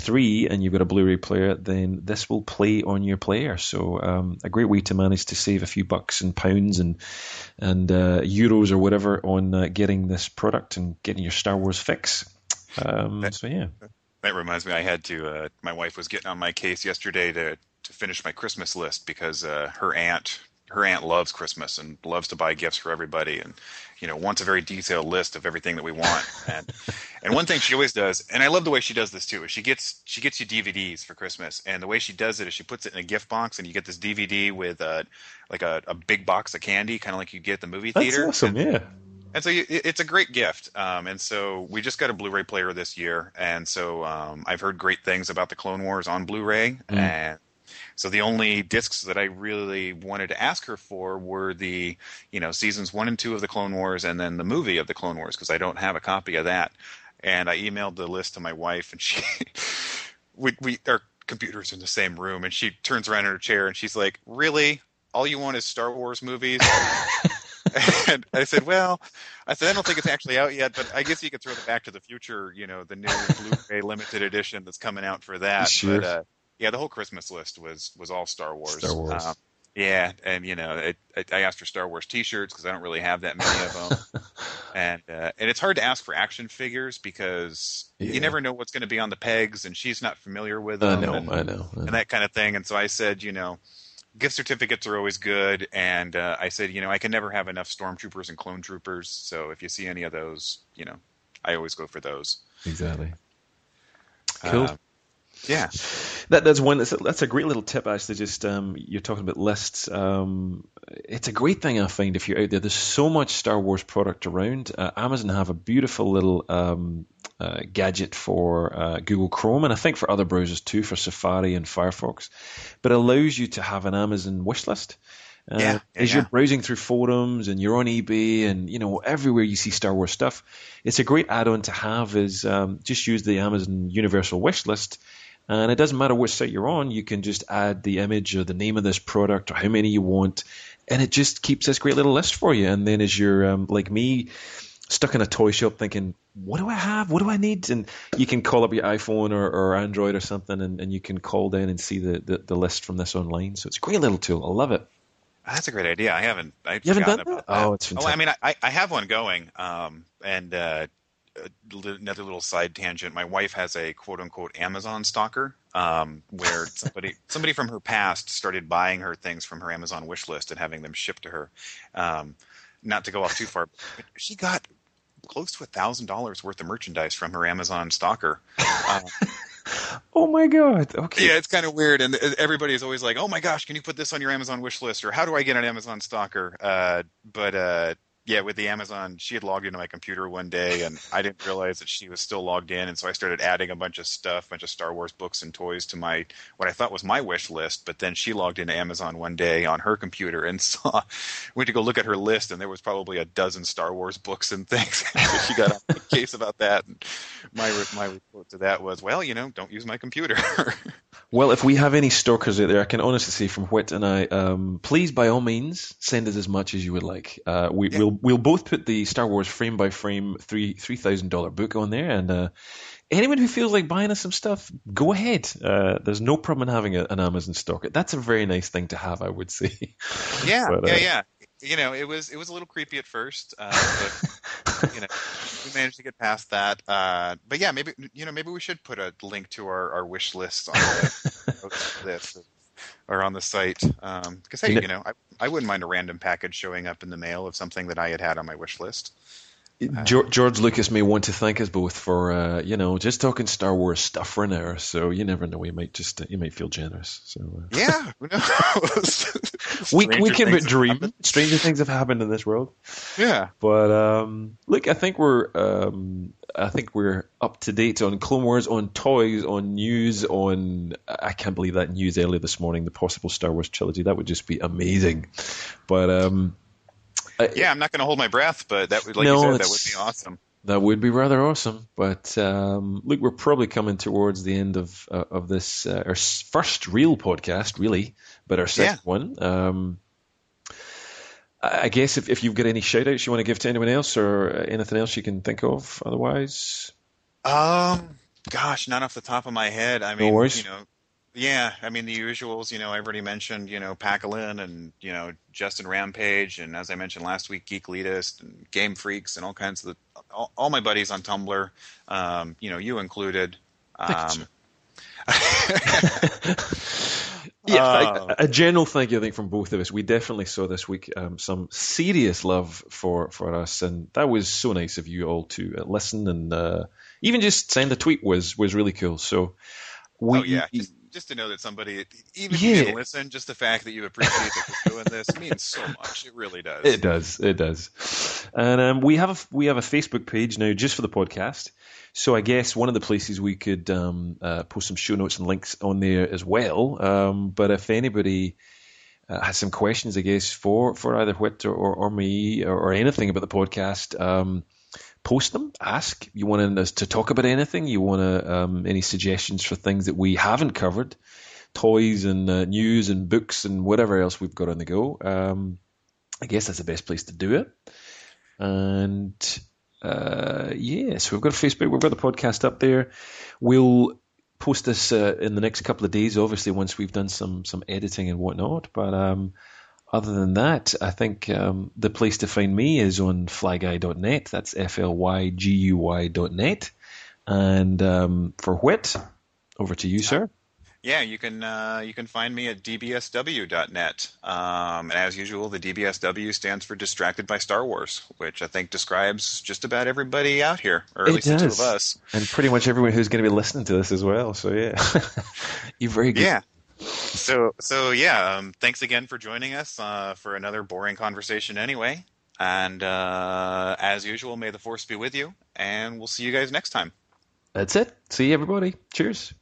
3 and you've got a Blu-ray player, then this will play on your player. So um, a great way to manage to save a few bucks and pounds and and uh, euros or whatever on uh, getting this product and getting your Star Wars fix. Um, that, so yeah. That reminds me, I had to. Uh, my wife was getting on my case yesterday to to finish my Christmas list because uh, her aunt her aunt loves Christmas and loves to buy gifts for everybody and you know wants a very detailed list of everything that we want. And and one thing she always does and I love the way she does this too is she gets she gets you DVDs for Christmas. And the way she does it is she puts it in a gift box and you get this DVD with a like a, a big box of candy kind of like you get at the movie theater. That's awesome yeah. and so it's a great gift. Um, and so we just got a Blu-ray player this year, and so um, I've heard great things about the Clone Wars on Blu-ray, mm. and so the only discs that I really wanted to ask her for were the, you know, seasons one and two of the Clone Wars and then the movie of the Clone Wars because I don't have a copy of that. And I emailed the list to my wife and she, we, we, our computers in the same room and she turns around in her chair and she's like, really? All you want is Star Wars movies? and I said, "Well, I said I don't think it's actually out yet, but I guess you could throw the Back to the Future, you know, the new Blu-ray limited edition that's coming out for that." Sure. But, uh, yeah, the whole Christmas list was was all Star Wars. Star Wars. Um, yeah, and you know, it, it, I asked for Star Wars T-shirts because I don't really have that many of them, and uh, and it's hard to ask for action figures because yeah. you never know what's going to be on the pegs, and she's not familiar with them. I know, and, I know, I know, and that kind of thing. And so I said, you know, gift certificates are always good, and uh, I said, you know, I can never have enough stormtroopers and clone troopers, so if you see any of those, you know, I always go for those. Exactly. Cool. Uh, yeah. That, that's one. That's a, that's a great little tip. Actually, just um, you're talking about lists. Um, it's a great thing I find if you're out there. There's so much Star Wars product around. Uh, Amazon have a beautiful little um, uh, gadget for uh, Google Chrome, and I think for other browsers too, for Safari and Firefox. But it allows you to have an Amazon wish list. Uh, Yeah, yeah, as you're yeah. browsing through forums and you're on eBay and you know everywhere you see Star Wars stuff, it's a great add-on to have. Is um, just use the Amazon Universal Wish List, and it doesn't matter which site you're on. You can just add the image or the name of this product or how many you want, and it just keeps this great little list for you. And then as you're um, like me, stuck in a toy shop thinking, what do I have? What do I need? And you can call up your iPhone or, or Android or something, and, and you can call down and see the, the, the list from this online. So it's a great little tool. I love it. That's a great idea. I haven't. I You haven't done about that? Oh, it's Oh, I mean, I, I have one going. Um, and uh, another little side tangent. My wife has a quote unquote Amazon stalker, um, where somebody somebody from her past started buying her things from her Amazon wish list and having them shipped to her. Um, not to go off too far, but she got close to a thousand dollars worth of merchandise from her Amazon stalker. Um, Oh my god! Okay. yeah, it's kind of weird, and everybody is always like, "Oh my gosh, can you put this on your Amazon wish list?" or "How do I get an Amazon stalker?" Uh, but uh, yeah, with the Amazon, she had logged into my computer one day, and I didn't realize that she was still logged in, and so I started adding a bunch of stuff, a bunch of Star Wars books and toys to my what I thought was my wish list. But then she logged into Amazon one day on her computer and saw went to go look at her list, and there was probably a dozen Star Wars books and things. she got a case about that. And my my report to that was, well, you know, don't use my computer. Well, if we have any stalkers out there, I can honestly say from Whit and I, um, please by all means send us as much as you would like. Uh, we, Yeah. We'll we'll both put the Star Wars frame by frame three three thousand dollar book on there, and uh, anyone who feels like buying us some stuff, go ahead. Uh, there's no problem in having a, an Amazon stock. That's a very nice thing to have, I would say. Yeah, But, uh, yeah, yeah. You know, it was it was a little creepy at first, uh, but you know, we managed to get past that. Uh, but yeah, maybe you know, maybe we should put a link to our, our wish list on the, this or on the site because hey, You know- you know, I, I wouldn't mind a random package showing up in the mail of something that I had had on my wish list. George, George Lucas may want to thank us both for uh, you know just talking Star Wars stuff for an hour. So you never know. We might just you might feel generous. So. Uh, Yeah, we, we can but dream. Stranger things have happened in this world. Yeah, But um, look, I think we're um, I think we're up to date on Clone Wars, on toys, on news, on I can't believe that news earlier this morning, the possible Star Wars trilogy. That would just be amazing. But um, I- yeah. I'm not going to hold my breath, but that would, like No, you said, that would be awesome. That would be rather awesome. But um, look, we're probably coming towards the end of uh, of this uh, our first real podcast, really, but our second one. Um, I guess if, if you've got any shout outs you want to give to anyone else or uh, anything else you can think of, otherwise, Um, gosh, not off the top of my head. I No mean, worries. you know, yeah, I mean the usuals. You know, I've already mentioned, you know, Packalin and you know Justin Rampage, and as I mentioned last week, Geek Elitist and Game Freaks and all kinds of the all, all my buddies on Tumblr. Um, you know, you included. Um, yeah, Uh, a, a general thank you, I think, from both of us. We definitely saw this week um, some serious love for for us, and that was so nice of you all to uh, listen and uh, even just send a tweet was was really cool. So. We, oh yeah, just, just to know that somebody, even if you didn't listen, just the fact that you appreciate that we're doing this means so much. It really does. It does. It does. And um, we have a, we have a Facebook page now just for the podcast. So I guess one of the places we could um, uh, post some show notes and links on there as well. Um, but if anybody uh, has some questions, I guess for for either Whit or, or, or me or, or anything about the podcast. Post them. Ask. You want us to talk about anything? You want um, any suggestions for things that we haven't covered? Toys and uh, news and books and whatever else we've got on the go. Um, I guess that's the best place to do it. And uh, yes, we've got Facebook, we've got the podcast up there. We'll post this uh, in the next couple of days, obviously once we've done some some editing and whatnot. But um, other than that, I think um, the place to find me is on flyguy.net. That's f l y g u y dot net. And um, for Whit, over to you, sir. Yeah, you can uh, you can find me at dbsw.net. Um, and as usual, the DBSW stands for Distracted by Star Wars, which I think describes just about everybody out here, or at It least the two of us. And pretty much everyone who's going to be listening to this as well. So yeah, you're very good. Yeah. So so yeah, um, thanks again for joining us uh, for another boring conversation. Anyway, and uh, as usual, may the force be with you, and we'll see you guys next time. That's it. See everybody. Cheers.